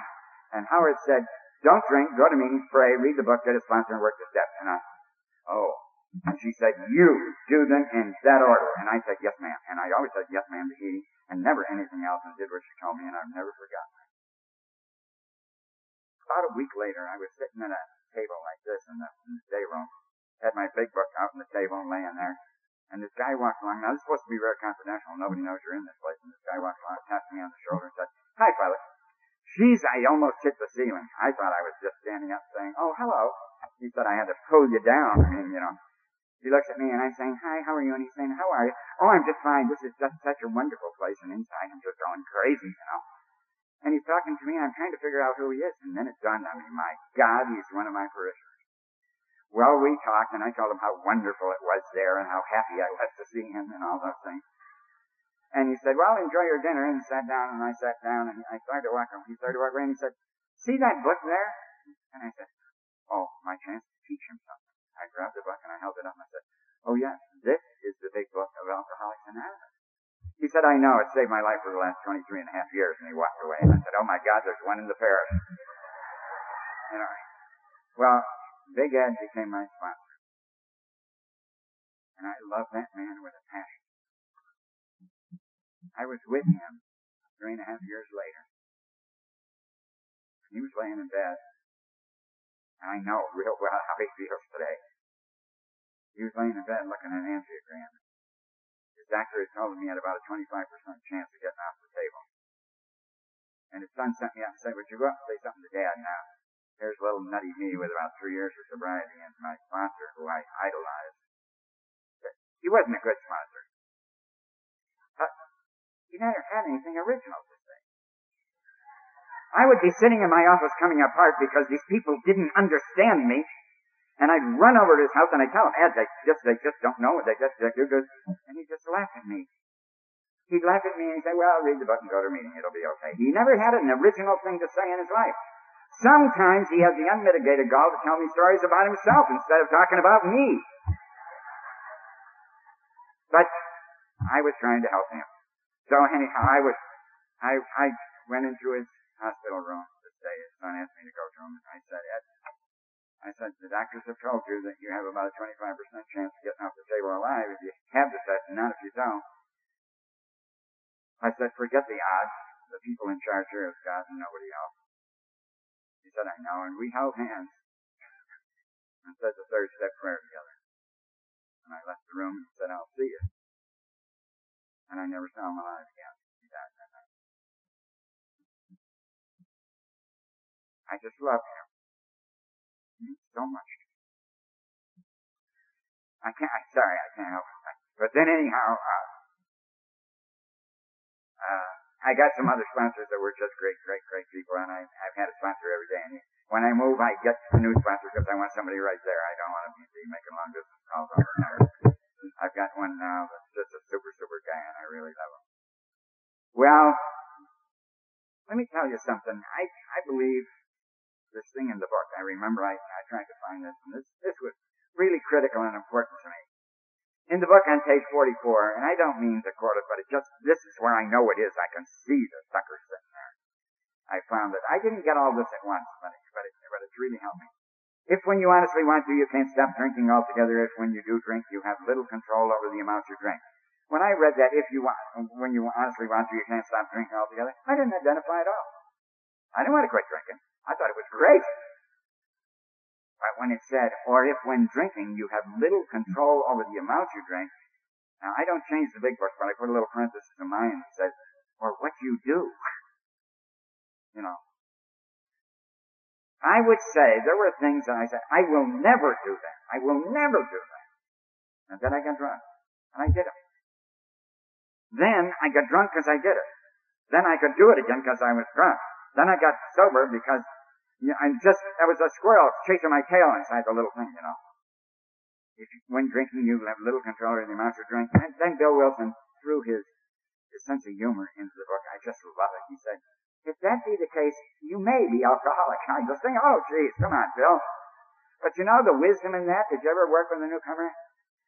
And Howard said, don't drink, go to meetings, pray, read the book, get a sponsor, and work the steps. And I, oh, and she said, you do them in that order. And I said, yes ma'am. And I always said yes ma'am to Edie and never anything else and did what she told me and I've never forgotten her. About a week later, I was sitting at a table like this in the, in the day room, had my big book out on the table and laying there. And this guy walked along. Now, this is supposed to be very confidential. Nobody knows you're in this place. And this guy walked along, tapped me on the shoulder and said, Hi, Father. Jeez, I almost hit the ceiling. I thought I was just standing up saying, Oh, hello. He said I had to pull you down. I mean, you know. He looks at me and I'm saying, hi, how are you? And he's saying, how are you? Oh, I'm just fine. This is just such a wonderful place. And inside I'm just going crazy, you know. And he's talking to me and I'm trying to figure out who he is. And then it dawned on me, my God, he's one of my parishioners. Well, we talked and I told him how wonderful it was there and how happy I was to see him and all those things. And he said, well, enjoy your dinner. And sat down and I sat down and I started to walk him. He started to walk away and he said, see that book there? And I said, oh, my chance to teach him something. I grabbed the book and I held it up and I said, Oh yes, this is the big book of Alcoholics Anonymous. He said, I know, it saved my life for the last 23 and a half years. And he walked away and I said, Oh my God, there's one in the parish. You know, well, Big Ed became my sponsor. And I love that man with a passion. I was with him three and a half years later. He was laying in bed And I know real well how he feels today. He was laying in bed looking at an angiogram. his doctor had told him he had about a 25% chance of getting off the table. And his son sent me out and said, would you go up and say something to dad now? Here's little nutty me with about three years of sobriety and my sponsor who I idolized. He wasn't a good sponsor. But he never had anything original to say. I would be sitting in my office coming apart because these people didn't understand me and I'd run over to his house and I'd tell him, Ed, they just, they just don't know what they just, they do. And he'd just laugh at me. He'd laugh at me and say, well, read the book and go to a meeting. It'll be okay. He never had an original thing to say in his life. Sometimes he has the unmitigated gall to tell me stories about himself instead of talking about me. But I was trying to help him. So anyhow, I was, I, I went into his hospital room to stay. His son asked me to go to him and I said, Ed, I said, the doctors have told you that you have about a 25% chance of getting off the table alive if you have the test and not if you don't. I said, forget the odds. The people in charge here is God and nobody else. He said, I know. And we held hands and said the third step prayer together. And I left the room and said, I'll see you. And I never saw him alive again. He died that night. I just love him means so much I can't, I'm sorry, I can't help it. But then anyhow, uh, uh, I got some other sponsors that were just great, great, great people, and I, I've had a sponsor every day. And when I move, I get a new sponsor because I want somebody right there. I don't want to be making long distance calls over and. I've got one now that's just a super, super guy, and I really love him. Well, let me tell you something. I, I believe this thing in the book. I remember I, I tried to find this, and this, this was really critical and important to me. In the book on page 44, and I don't mean to quote it, but it just, this is where I know it is. I can see the sucker sitting there. I found that I didn't get all this at once, but, it, but, it, but it's really helped me. If when you honestly want to, you can't stop drinking altogether. If when you do drink, you have little control over the amount you drink. When I read that, if you want, when you honestly want to, you can't stop drinking altogether, I didn't identify at all. I didn't want to quit drinking. I thought it was great. But when it said, or if when drinking you have little control over the amount you drink, now I don't change the big book, but I put a little parenthesis in mine that says, or what you do. you know. I would say there were things that I said, I will never do that. I will never do that. And then I got drunk. And I did it. Then I got drunk because I did it. Then I could do it again because I was drunk. Then I got sober because yeah, I'm just, I was a squirrel chasing my tail inside the little thing, you know. If you, when drinking, you have little control over the amount you drink. And then Bill Wilson threw his, his sense of humor into the book. I just love it. He said, if that be the case, you may be alcoholic. I just think, oh geez, come on, Bill. But you know the wisdom in that? Did you ever work with a newcomer?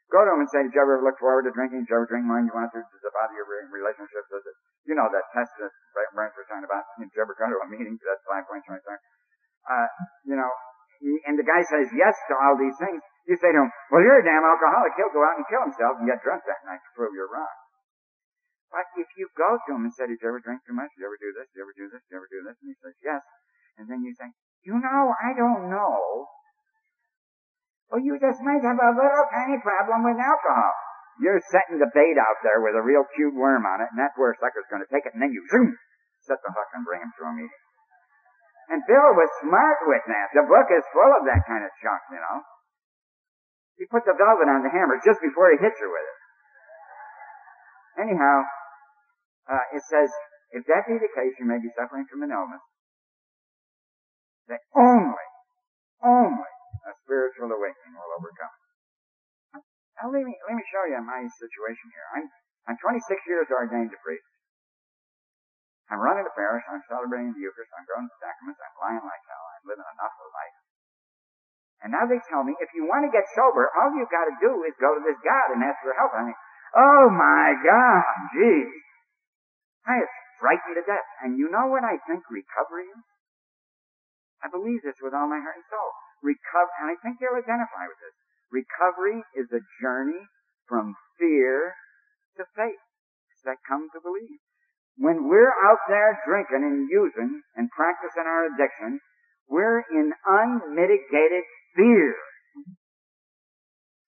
Go to him and say, did you ever look forward to drinking? Did you ever drink than you want to? Does it bother your relationships? Does it, you know, that test that Brent was talking about. Did you ever go to a meeting? That's five points right there uh, you know, and the guy says yes to all these things, you say to him, well, you're a damn alcoholic. He'll go out and kill himself and get drunk that night to prove you're wrong. But if you go to him and say, did you ever drink too much? Did you ever do this? Did you ever do this? Did you ever do this? And he says, yes. And then you say, you know, I don't know. Well, you just might have a little tiny problem with alcohol. You're setting the bait out there with a real cute worm on it, and that's where a sucker's going to take it, and then you zoom, set the hook and bring him to a meeting. And Bill was smart with that. The book is full of that kind of junk, you know. He put the velvet on the hammer just before he hits her with it. Anyhow, uh, it says, if that be the case, you may be suffering from an illness that only, only a spiritual awakening will overcome. Now let me, let me show you my situation here. I'm, I'm 26 years ordained a priest. I'm running the parish, I'm celebrating the Eucharist, I'm going the sacraments, I'm lying like hell, I'm living an awful life. And now they tell me, if you want to get sober, all you've got to do is go to this God and ask for help. I mean, oh my God, geez. I was frightened to death. And you know what I think recovery is? I believe this with all my heart and soul. Recover, and I think you'll identify with this. Recovery is a journey from fear to faith. It's that come to believe when we're out there drinking and using and practicing our addiction, we're in unmitigated fear.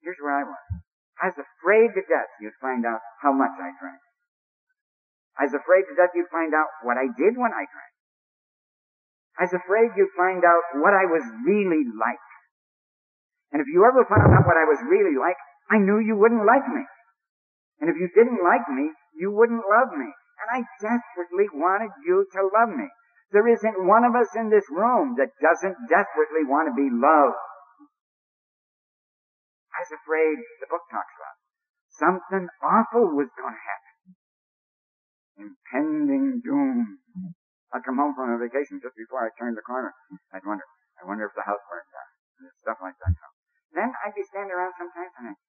Here's where I was. I was afraid to death you'd find out how much I drank. I was afraid to death you'd find out what I did when I drank. I was afraid you'd find out what I was really like. And if you ever found out what I was really like, I knew you wouldn't like me. And if you didn't like me, you wouldn't love me. And I desperately wanted you to love me. There isn't one of us in this room that doesn't desperately want to be loved. I was afraid the book talks about something awful was going to happen. Impending doom. I'd come home from a vacation just before I turned the corner. I'd wonder, I wonder if the house burned down. And stuff like that. Then I'd be standing around sometimes and I'd,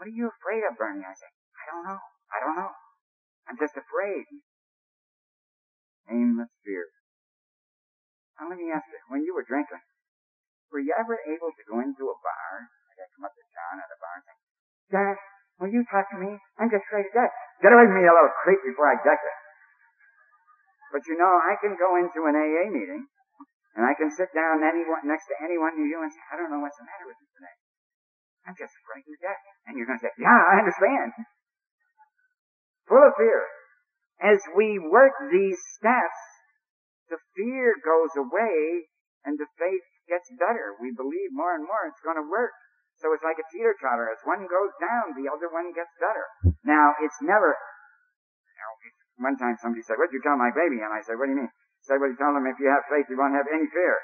what are you afraid of, Bernie? I say, I don't know. I don't know. I'm just afraid. Nameless fear. Now let me ask you, when you were drinking, were you ever able to go into a bar? Like I come up to John at a bar and say, John, will you talk to me? I'm just afraid to death. Get away from me, you little creep, before I deck you. But you know, I can go into an AA meeting and I can sit down anyone, next to anyone you and say, I don't know what's the matter with you today. I'm just frightened to death. And you're going to say, yeah, I understand. Full of fear. As we work these steps, the fear goes away and the faith gets better. We believe more and more it's going to work. So it's like a teeter totter. As one goes down, the other one gets better. Now, it's never, you know, one time somebody said, what'd you tell my baby? And I said, what do you mean? He said, well, you tell him if you have faith, you won't have any fear.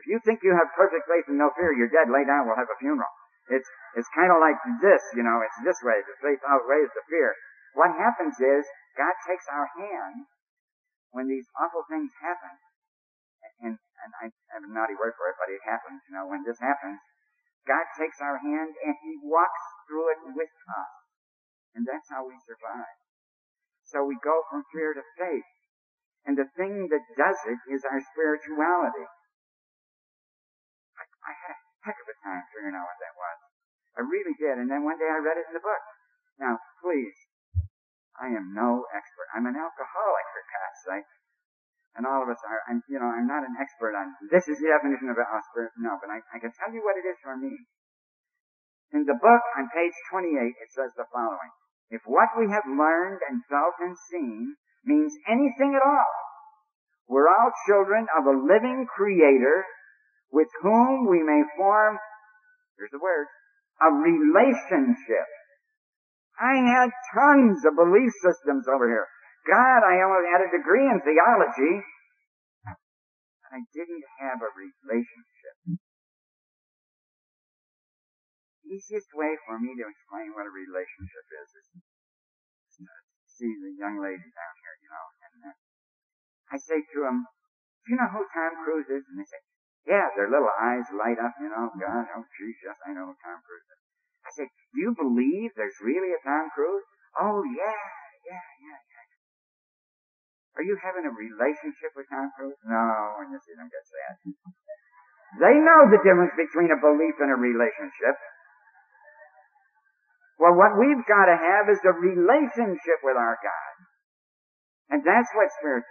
If you think you have perfect faith and no fear, you're dead. Lay down, we'll have a funeral. It's, it's kind of like this, you know, it's this way. The faith outweighs the fear. What happens is, God takes our hand when these awful things happen, and, and I have a naughty word for it, but it happens, you know, when this happens, God takes our hand and He walks through it with us. And that's how we survive. So we go from fear to faith. And the thing that does it is our spirituality. I, I had a heck of a time figuring out what that was. I really did. And then one day I read it in the book. Now, please, I am no expert. I'm an alcoholic, for God's sake. And all of us are, I'm, you know, I'm not an expert on, this is the definition of an expert. No, but I, I can tell you what it is for me. In the book, on page 28, it says the following. If what we have learned and felt and seen means anything at all, we're all children of a living creator with whom we may form, here's the word, a relationship. I had tons of belief systems over here. God, I almost had a degree in theology. I didn't have a relationship. Easiest way for me to explain what a relationship is is to see the young lady down here, you know, and uh, I say to them, do you know who Tom Cruise is? And they say, yeah, their little eyes light up, you know, God, oh yes, I know who Tom Cruise is. I said, do you believe there's really a Tom Cruise? Oh yeah, yeah, yeah, yeah. Are you having a relationship with Tom Cruise? No, and you see them get sad. They know the difference between a belief and a relationship. Well, what we've got to have is a relationship with our God. And that's what spirit,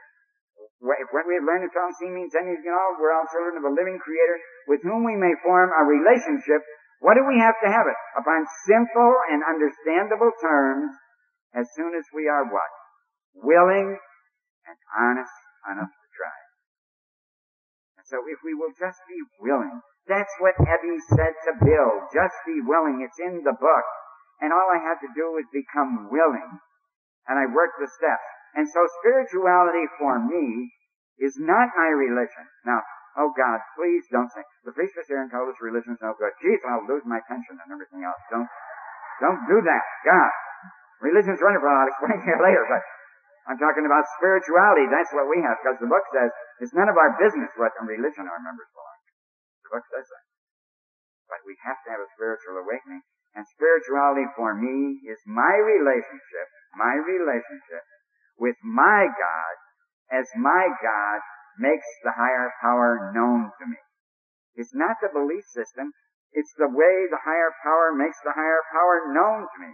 what we have learned in C means anything at all, we're all children of a living creator with whom we may form a relationship. What do we have to have it? Upon simple and understandable terms, as soon as we are what? Willing and honest enough to try. And so if we will just be willing, that's what Ebby said to Bill. Just be willing. It's in the book. And all I had to do was become willing. And I worked the steps. And so spirituality for me is not my religion. Now, oh God, please don't say, the priest was here and told us religion's no oh, good. Geez, I'll lose my pension and everything else. Don't, don't do that. God. Religion's wonderful. I'll explain to you later, but I'm talking about spirituality. That's what we have, because the book says it's none of our business what religion our members belong to. The book says that. But we have to have a spiritual awakening and spirituality for me is my relationship, my relationship with my God as my God makes the higher power known to me. It's not the belief system. It's the way the higher power makes the higher power known to me.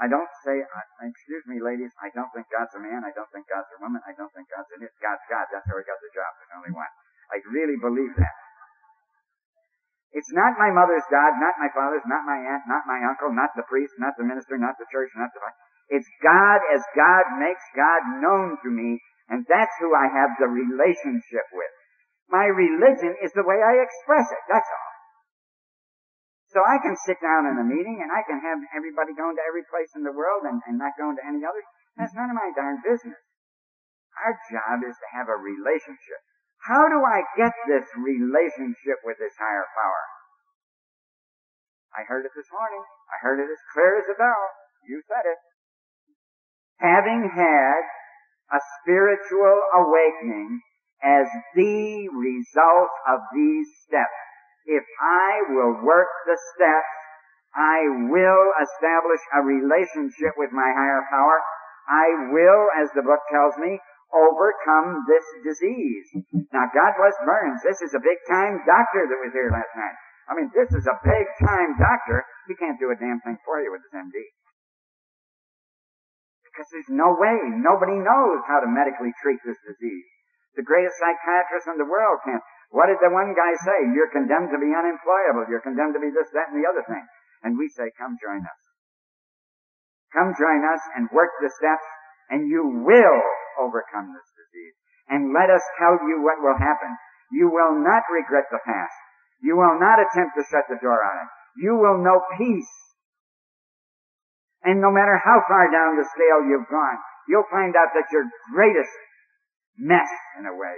I don't say, excuse me ladies, I don't think God's a man, I don't think God's a woman, I don't think God's an it. God's God, that's how he got the job, there's only one. I really believe that. It's not my mother's God, not my father's, not my aunt, not my uncle, not the priest, not the minister, not the church, not the... It's God as God makes God known to me, and that's who I have the relationship with. My religion is the way I express it, that's all. So I can sit down in a meeting and I can have everybody going to every place in the world and, and not going to any others. That's none of my darn business. Our job is to have a relationship. How do I get this relationship with this higher power? I heard it this morning. I heard it as clear as a bell. You said it. Having had a spiritual awakening as the result of these steps. If I will work the steps, I will establish a relationship with my higher power. I will, as the book tells me, overcome this disease. Now, God bless Burns. This is a big time doctor that was here last night. I mean, this is a big time doctor. He can't do a damn thing for you with his MD. Because there's no way. Nobody knows how to medically treat this disease. The greatest psychiatrist in the world can't. What did the one guy say? You're condemned to be unemployable. You're condemned to be this, that, and the other thing. And we say, come join us. Come join us and work the steps and you will overcome this disease. And let us tell you what will happen. You will not regret the past. You will not attempt to shut the door on it. You will know peace. And no matter how far down the scale you've gone, you'll find out that your greatest mess, in a way,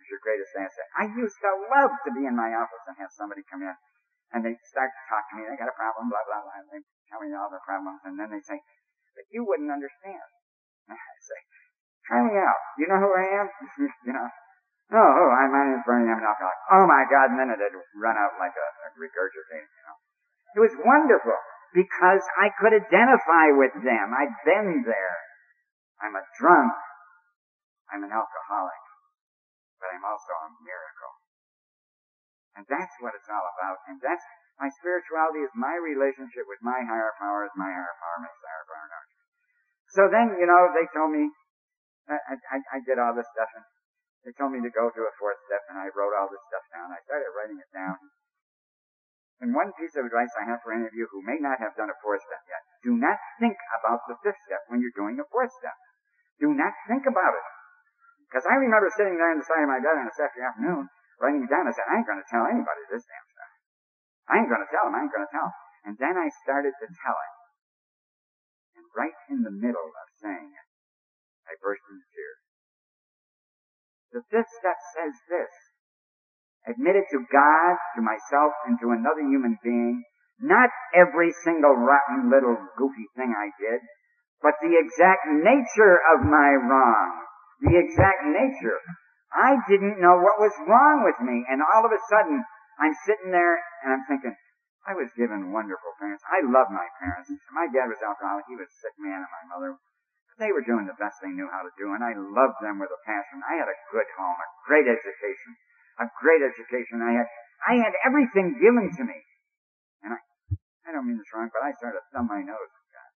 is your greatest asset. I used to love to be in my office and have somebody come in and they start to talk to me. They got a problem, blah, blah, blah. And they tell me all their problems and then they say, but you wouldn't understand. I say, try me out. You know who I am? you know. Oh, oh, I'm, name's Bernie, I'm an alcoholic. Oh my God, and then it'd run out like a, a regurgitating, you know. It was wonderful because I could identify with them. I'd been there. I'm a drunk. I'm an alcoholic. But I'm also a miracle. And that's what it's all about. And that's, my spirituality is my relationship with my higher power as my higher power makes higher power. So then, you know, they told me, I, I, I did all this stuff and they told me to go to a fourth step and I wrote all this stuff down. I started writing it down. And one piece of advice I have for any of you who may not have done a fourth step yet, do not think about the fifth step when you're doing a fourth step. Do not think about it. Because I remember sitting there on the side of my bed on a Saturday afternoon, writing it down. I said, I ain't going to tell anybody this damn stuff. I ain't going to tell him. I ain't going to tell. And then I started to tell him And right in the middle of saying it, I burst into tears. The fifth step says this. Admitted to God, to myself, and to another human being, not every single rotten little goofy thing I did, but the exact nature of my wrong. The exact nature. I didn't know what was wrong with me, and all of a sudden, I'm sitting there and I'm thinking, I was given wonderful parents. I love my parents. My dad was alcoholic. He was a sick man, and my mother. They were doing the best they knew how to do, and I loved them with a passion. I had a good home, a great education, a great education. I had, I had everything given to me. And I, I don't mean this wrong, but I started to thumb my nose at God.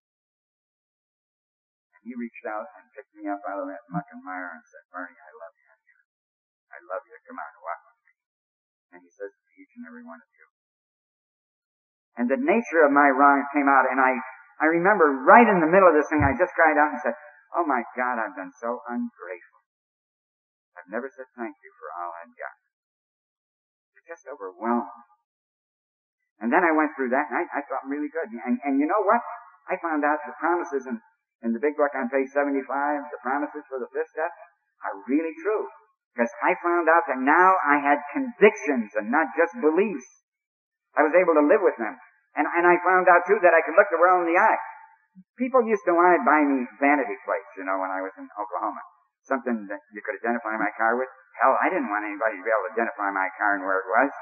And he reached out and picked me up out of that muck and mire and said, Bernie, I love you. I love you. Come on, walk with me. And he says to each and every one of you, and the nature of my wrongs came out and I, I remember right in the middle of this thing, I just cried out and said, Oh my God, I've been so ungrateful. I've never said thank you for all I've got. Just overwhelmed. And then I went through that and I, I felt really good. And, and you know what? I found out the promises in, in the big book on page 75, the promises for the fifth step, are really true. Because I found out that now I had convictions and not just beliefs. I was able to live with them. And, and I found out too that I could look the world in the eye. People used to want to buy me vanity plates, you know, when I was in Oklahoma. Something that you could identify my car with. Hell, I didn't want anybody to be able to identify my car and where it was.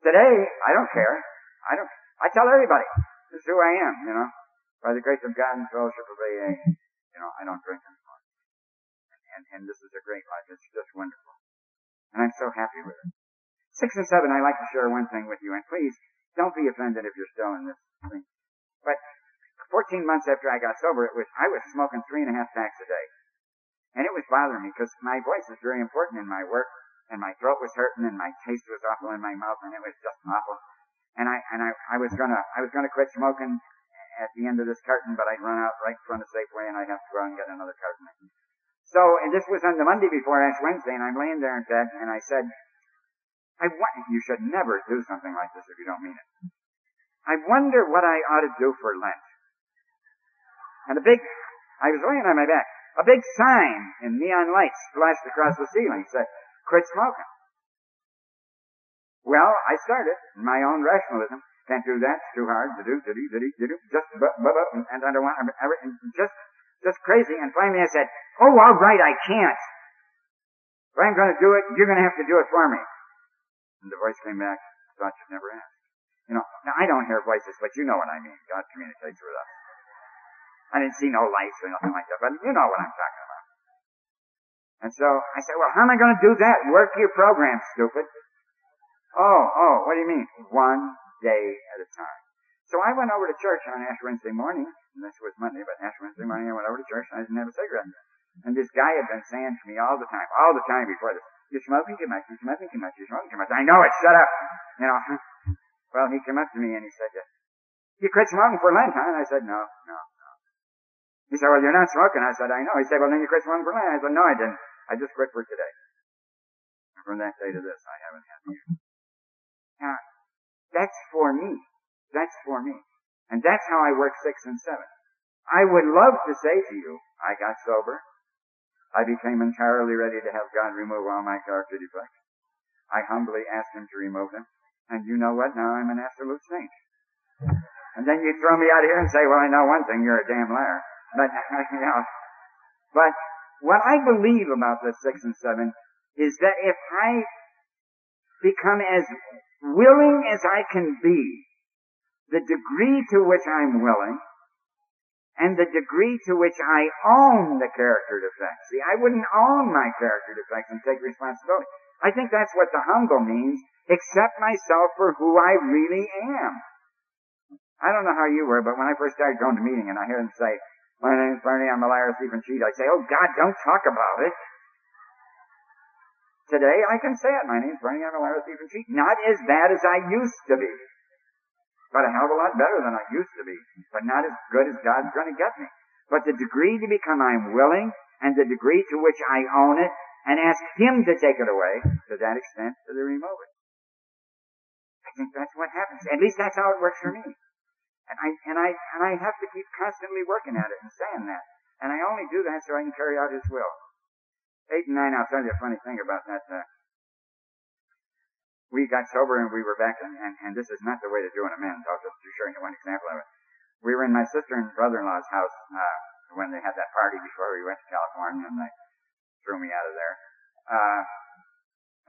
Today, I don't care. I don't, I tell everybody, this is who I am, you know. By the grace of God and fellowship of AA, you know, I don't drink anymore. And, and, and this is a great life. It's just wonderful. And I'm so happy with it. Six and seven, I like to share one thing with you, and please don't be offended if you're still in this thing. But 14 months after I got sober, it was I was smoking three and a half packs a day, and it was bothering me because my voice is very important in my work, and my throat was hurting and my taste was awful in my mouth and it was just awful. And I, and I, I was gonna, I was gonna quit smoking at the end of this carton, but I'd run out right in front of Safeway and I'd have to go out and get another carton. So, and this was on the Monday before Ash Wednesday and I'm laying there in bed and I said, I want, you should never do something like this if you don't mean it. I wonder what I ought to do for Lent. And a big, I was laying on my back, a big sign in neon lights flashed across the ceiling said, quit smoking. Well, I started my own rationalism. Can't do that. It's too hard do, do, to do, to do. Just, but, but, but, and I don't want, just, just crazy. And finally I said, oh, all right, I can't. If I'm going to do it, you're going to have to do it for me. And the voice came back, thought you'd never ask. You know, now I don't hear voices, but you know what I mean. God communicates with us. I didn't see no lights or nothing like that, but you know what I'm talking about. And so I said, well, how am I going to do that? Work your program, stupid. Oh, oh, what do you mean? One day at a time. So I went over to church on Ash Wednesday morning, and this was Monday, but Ash Wednesday morning I went over to church and I didn't have a cigarette. And this guy had been saying to me all the time, all the time before this, you're smoking too much, you're smoking too much, you're smoking too much. I know it, shut up. You know. Well, he came up to me and he said, you quit smoking for Lent, huh? And I said, no, no, no. He said, well, you're not smoking. I said, I know. He said, well, then you quit smoking for Lent. I said, no, I didn't. I just quit for today. And from that day to this, I haven't had you. Now, that's for me. That's for me. And that's how I work six and seven. I would love to say to you, I got sober. I became entirely ready to have God remove all my character defects. I humbly asked Him to remove them. And you know what? Now I'm an absolute saint. And then you throw me out here and say, well, I know one thing, you're a damn liar. But, you know, but what I believe about the six and seven is that if I become as willing as I can be, the degree to which I'm willing, and the degree to which I own the character defects. See, I wouldn't own my character defects and take responsibility. I think that's what the humble means. Accept myself for who I really am. I don't know how you were, but when I first started going to meeting and I hear them say, my name's Bernie, I'm a liar, thief, and cheat, I say, oh God, don't talk about it. Today I can say it. My name's Bernie, I'm a liar, thief, and cheat. Not as bad as I used to be but a hell of a lot better than I used to be, but not as good as God's going to get me. But the degree to become I'm willing, and the degree to which I own it, and ask Him to take it away, to that extent, to the it. I think that's what happens. At least that's how it works for me. And I, and I, and I have to keep constantly working at it and saying that. And I only do that so I can carry out His will. Eight and nine, I'll tell you a funny thing about that. Uh, we got sober and we were back, and, and, and this is not the way to do an amends. I'll just show you one example of it. We were in my sister and brother-in-law's house uh, when they had that party before we went to California, and they threw me out of there. Uh,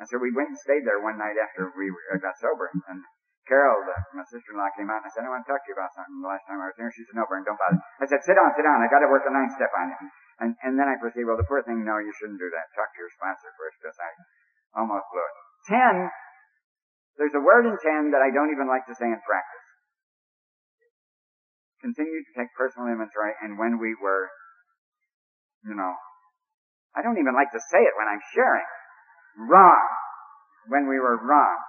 and so we went and stayed there one night after we got sober, and Carol, my sister-in-law, came out and I said, I want to talk to you about something the last time I was here. She said, no, Bern, don't bother. I said, sit down, sit down. I got to work the ninth step on you. And, and then I proceeded, well, the poor thing, no, you shouldn't do that. Talk to your sponsor first, because I almost blew it. Ten, there's a word in 10 that I don't even like to say in practice. Continue to take personal inventory and when we were, you know, I don't even like to say it when I'm sharing. Wrong. When we were wrong.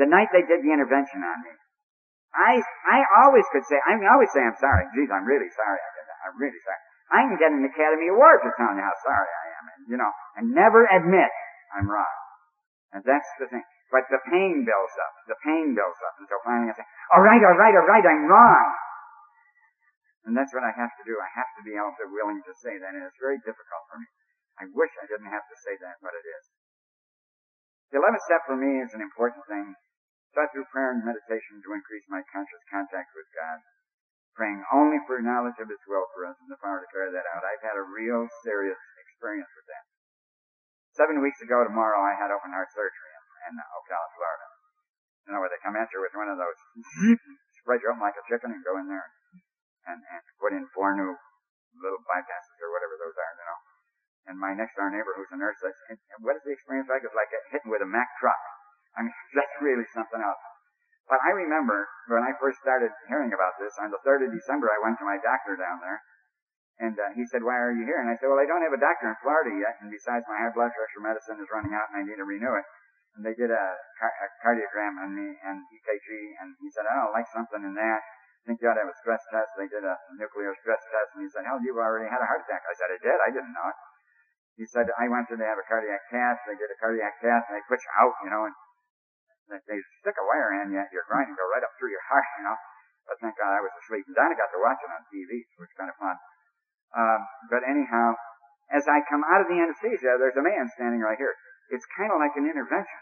The night they did the intervention on me. I, I always could say, I always say I'm sorry. Geez, I'm really sorry I did that. I'm really sorry. I can get an Academy Award for telling you how sorry I am. And, you know, and never admit I'm wrong. And that's the thing. But the pain builds up. The pain builds up until finally I say, all right, all right, all right, I'm wrong. And that's what I have to do. I have to be able to willing to say that, and it's very difficult for me. I wish I didn't have to say that, but it is. The eleventh step for me is an important thing. Sought through prayer and meditation to increase my conscious contact with God. Praying only for knowledge of His will for us and the power to carry that out. I've had a real serious experience with that. Seven weeks ago tomorrow I had open heart surgery in Ocala, Florida. You know, where they come at you with one of those, spread you open like a chicken and go in there and, and put in four new little bypasses or whatever those are, you know. And my next door neighbor, who's a nurse, says, what is the experience like? It's like hitting with a Mack truck. I mean, that's really something else. But I remember when I first started hearing about this, on the 3rd of December, I went to my doctor down there, And uh, he said, why are you here? And I said, well, I don't have a doctor in Florida yet, and besides, my high blood pressure medicine is running out, and I need to renew it. And they did a, a cardiogram on me and EKG, and he said, I don't like something in that. I think you ought to have a stress test. They did a nuclear stress test, and he said, hell, you've already had a heart attack. I said, I did. I didn't know it. He said, I you to have a cardiac test. They did a cardiac test, and they put you out, you know, and they stick a wire in you, your groin and go right up through your heart, you know. But thank God I was asleep. And Donna got to watch it on TV, which was kind of fun. Um, but anyhow, as I come out of the anesthesia, there's a man standing right here. It's kind of like an intervention.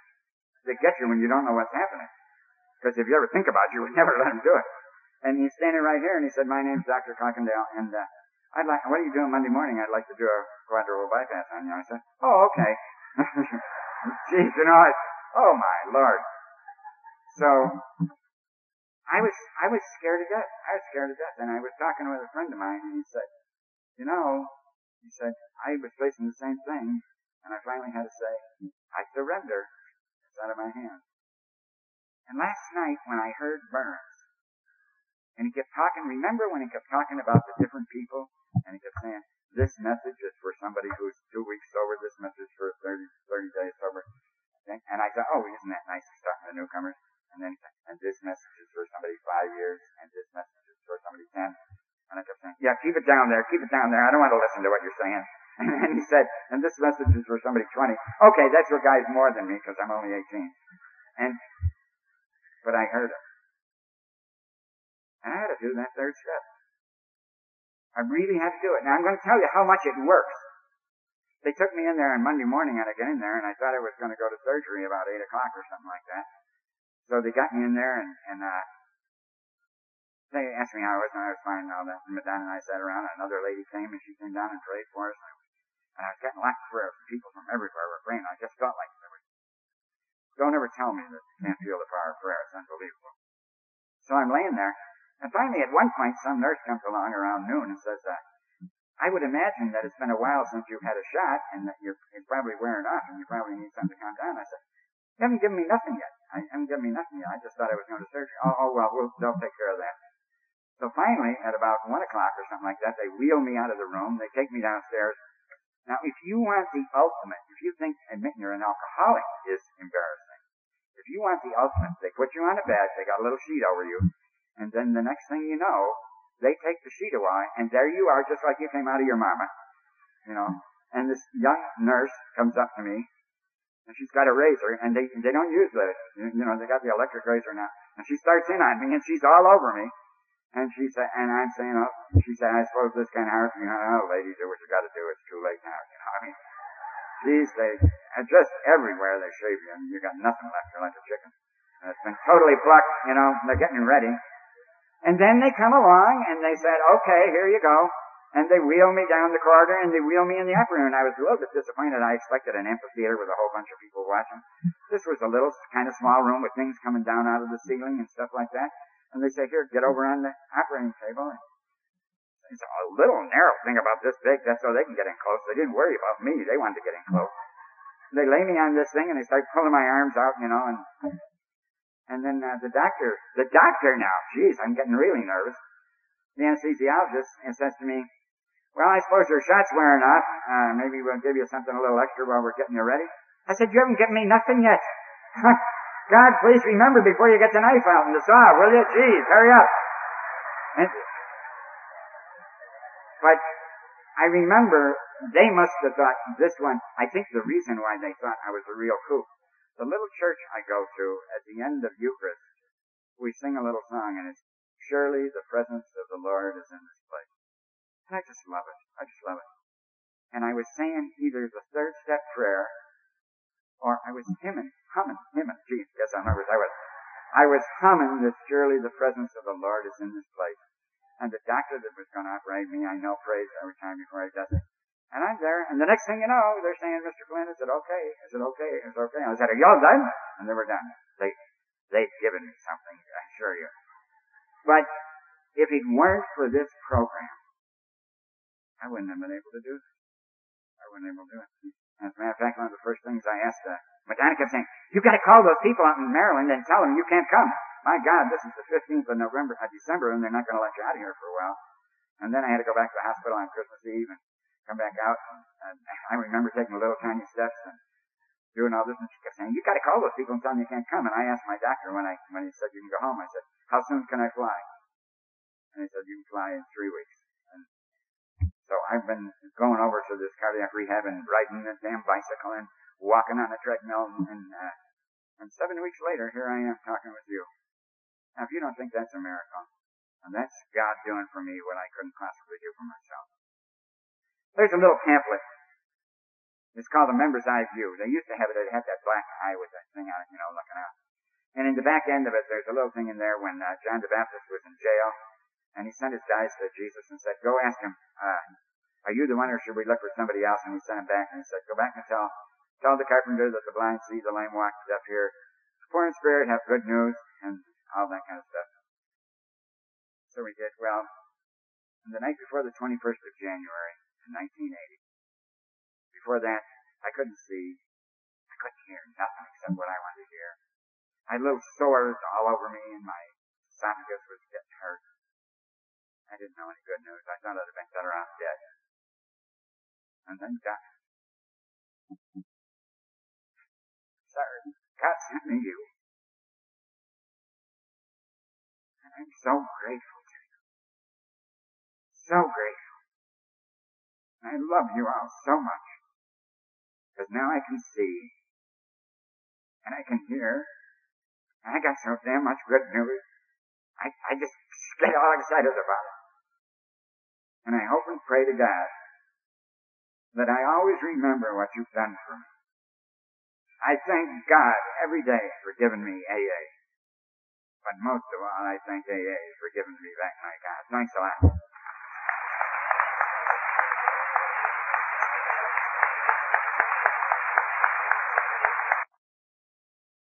They get you when you don't know what's happening. Because if you ever think about it, you would never let him do it. And he's standing right here, and he said, "My name's Dr. Cockendale, and uh, I'd like. What are you doing Monday morning? I'd like to do a quadruple bypass on you." I said, "Oh, okay." Jeez, you know, I, oh my lord. So I was I was scared to death. I was scared to death, and I was talking with a friend of mine, and he said, you know, he said, I was facing the same thing, and I finally had to say, I surrender. It's out of my hands. And last night, when I heard Burns, and he kept talking, remember when he kept talking about the different people, and he kept saying, this message is for somebody who's two weeks sober, this message for 30, 30 days sober. And I thought, oh, isn't that nice to start with the newcomers? And then, and this message is for somebody five years, and this message is for somebody ten. And I kept saying, yeah, keep it down there, keep it down there. I don't want to listen to what you're saying. And he said, and this message is for somebody 20. Okay, that's for guys more than me because I'm only 18. And, but I heard him. And I had to do that third step. I really had to do it. Now I'm going to tell you how much it works. They took me in there on Monday morning and I got in there and I thought I was going to go to surgery about 8 o'clock or something like that. So they got me in there and, and, uh, they asked me how I was, and I was fine and all that. And Madonna and I sat around, and another lady came, and she came down and prayed for us. And I was, and I was getting lots of prayers from people from everywhere were praying. I just felt like there was, don't ever tell me that you can't feel the power of prayer. It's unbelievable. So I'm laying there, and finally at one point some nurse comes along around noon and says, uh, I would imagine that it's been a while since you've had a shot, and that you're, you're probably wearing off, and you probably need something to calm down. I said, you haven't given me nothing yet. I haven't given me nothing yet. I just thought I was going to surgery. Oh, oh well, we'll, they'll take care of that. So finally, at about one o'clock or something like that, they wheel me out of the room. They take me downstairs. Now, if you want the ultimate, if you think admitting you're an alcoholic is embarrassing, if you want the ultimate, they put you on a bed, they got a little sheet over you, and then the next thing you know, they take the sheet away, and there you are, just like you came out of your mama, you know. And this young nurse comes up to me, and she's got a razor, and they they don't use the, you know, they got the electric razor now, and she starts in on me, and she's all over me. And she said, and I'm saying, oh, she said, I suppose this kind of for you. Oh, lady, do what you got to do. It's too late now. You know, I mean, these days, just everywhere they shave you, and you got nothing left. You're like a chicken. And it's been totally plucked. You know, they're getting ready. And then they come along and they said, okay, here you go. And they wheel me down the corridor and they wheel me in the upper room. I was a little bit disappointed. I expected an amphitheater with a whole bunch of people watching. This was a little kind of small room with things coming down out of the ceiling and stuff like that. And they say, here, get over on the operating table. It's a little narrow thing about this big, that's so they can get in close. They didn't worry about me. They wanted to get in close. They lay me on this thing and they start pulling my arms out, you know, and, and then uh, the doctor, the doctor now, geez, I'm getting really nervous. The anesthesiologist says to me, well, I suppose your shot's wearing off. Uh, maybe we'll give you something a little extra while we're getting you ready. I said, you haven't given me nothing yet. God, please remember before you get the knife out and the saw, will you? Jeez, hurry up. And, but I remember they must have thought this one, I think the reason why they thought I was a real kook. The little church I go to at the end of Eucharist, we sing a little song and it's, surely the presence of the Lord is in this place. And I just love it. I just love it. And I was saying either the third step prayer or I was hymning, humming, hymning. Gee, yes, I remember. I was, I was humming that surely the presence of the Lord is in this place. And the doctor that was going to operate me, I know prays every time before he does it. And I'm there, and the next thing you know, they're saying, Mr. Flynn, is it okay? Is it okay? Is it okay? I said, are y'all done? And they were done. They, they've given me something, I assure you. But if it weren't for this program, I wouldn't have been able to do this. I wouldn't have been able to do it. As a matter of fact, one of the first things I asked uh, Madonna kept saying, you've got to call those people out in Maryland and tell them you can't come. My God, this is the 15th of November, uh, December, and they're not going to let you out of here for a while. And then I had to go back to the hospital on Christmas Eve and come back out. And, and I remember taking little tiny steps and doing all this. And she kept saying, you've got to call those people and tell them you can't come." And I asked my doctor when I when he said you can go home. I said, "How soon can I fly?" And he said, "You can fly in three weeks." So I've been going over to this cardiac rehab and riding the damn bicycle and walking on the treadmill. And uh, and seven weeks later, here I am talking with you. Now, if you don't think that's a miracle, and that's God doing for me what I couldn't possibly do for myself. There's a little pamphlet. It's called the Member's Eye View. They used to have it. It had that black eye with that thing on it, you know, looking out. And in the back end of it, there's a little thing in there when uh, John the Baptist was in jail, and he sent his guys to Jesus and said, "Go ask him, uh, are you the one, or should we look for somebody else?" And he sent him back, and he said, "Go back and tell tell the carpenter that the blind see, the lame walk, the deaf hear, the poor in spirit have good news, and all that kind of stuff." So we did. Well, the night before the 21st of January in 1980, before that, I couldn't see, I couldn't hear nothing except what I wanted to hear. I had little sores all over me, and my esophagus was getting hurt. I didn't know any good news. I thought I'd have been better off dead. And then God, sorry, God sent me you. And I'm so grateful to you. so grateful. I love you all so much. Because now I can see, and I can hear, and I got so damn much good news. I, I just get all excited about it. And I hope and pray to God that I always remember what you've done for me. I thank God every day for giving me AA. But most of all, I thank AA for giving me back my God. Thanks a lot.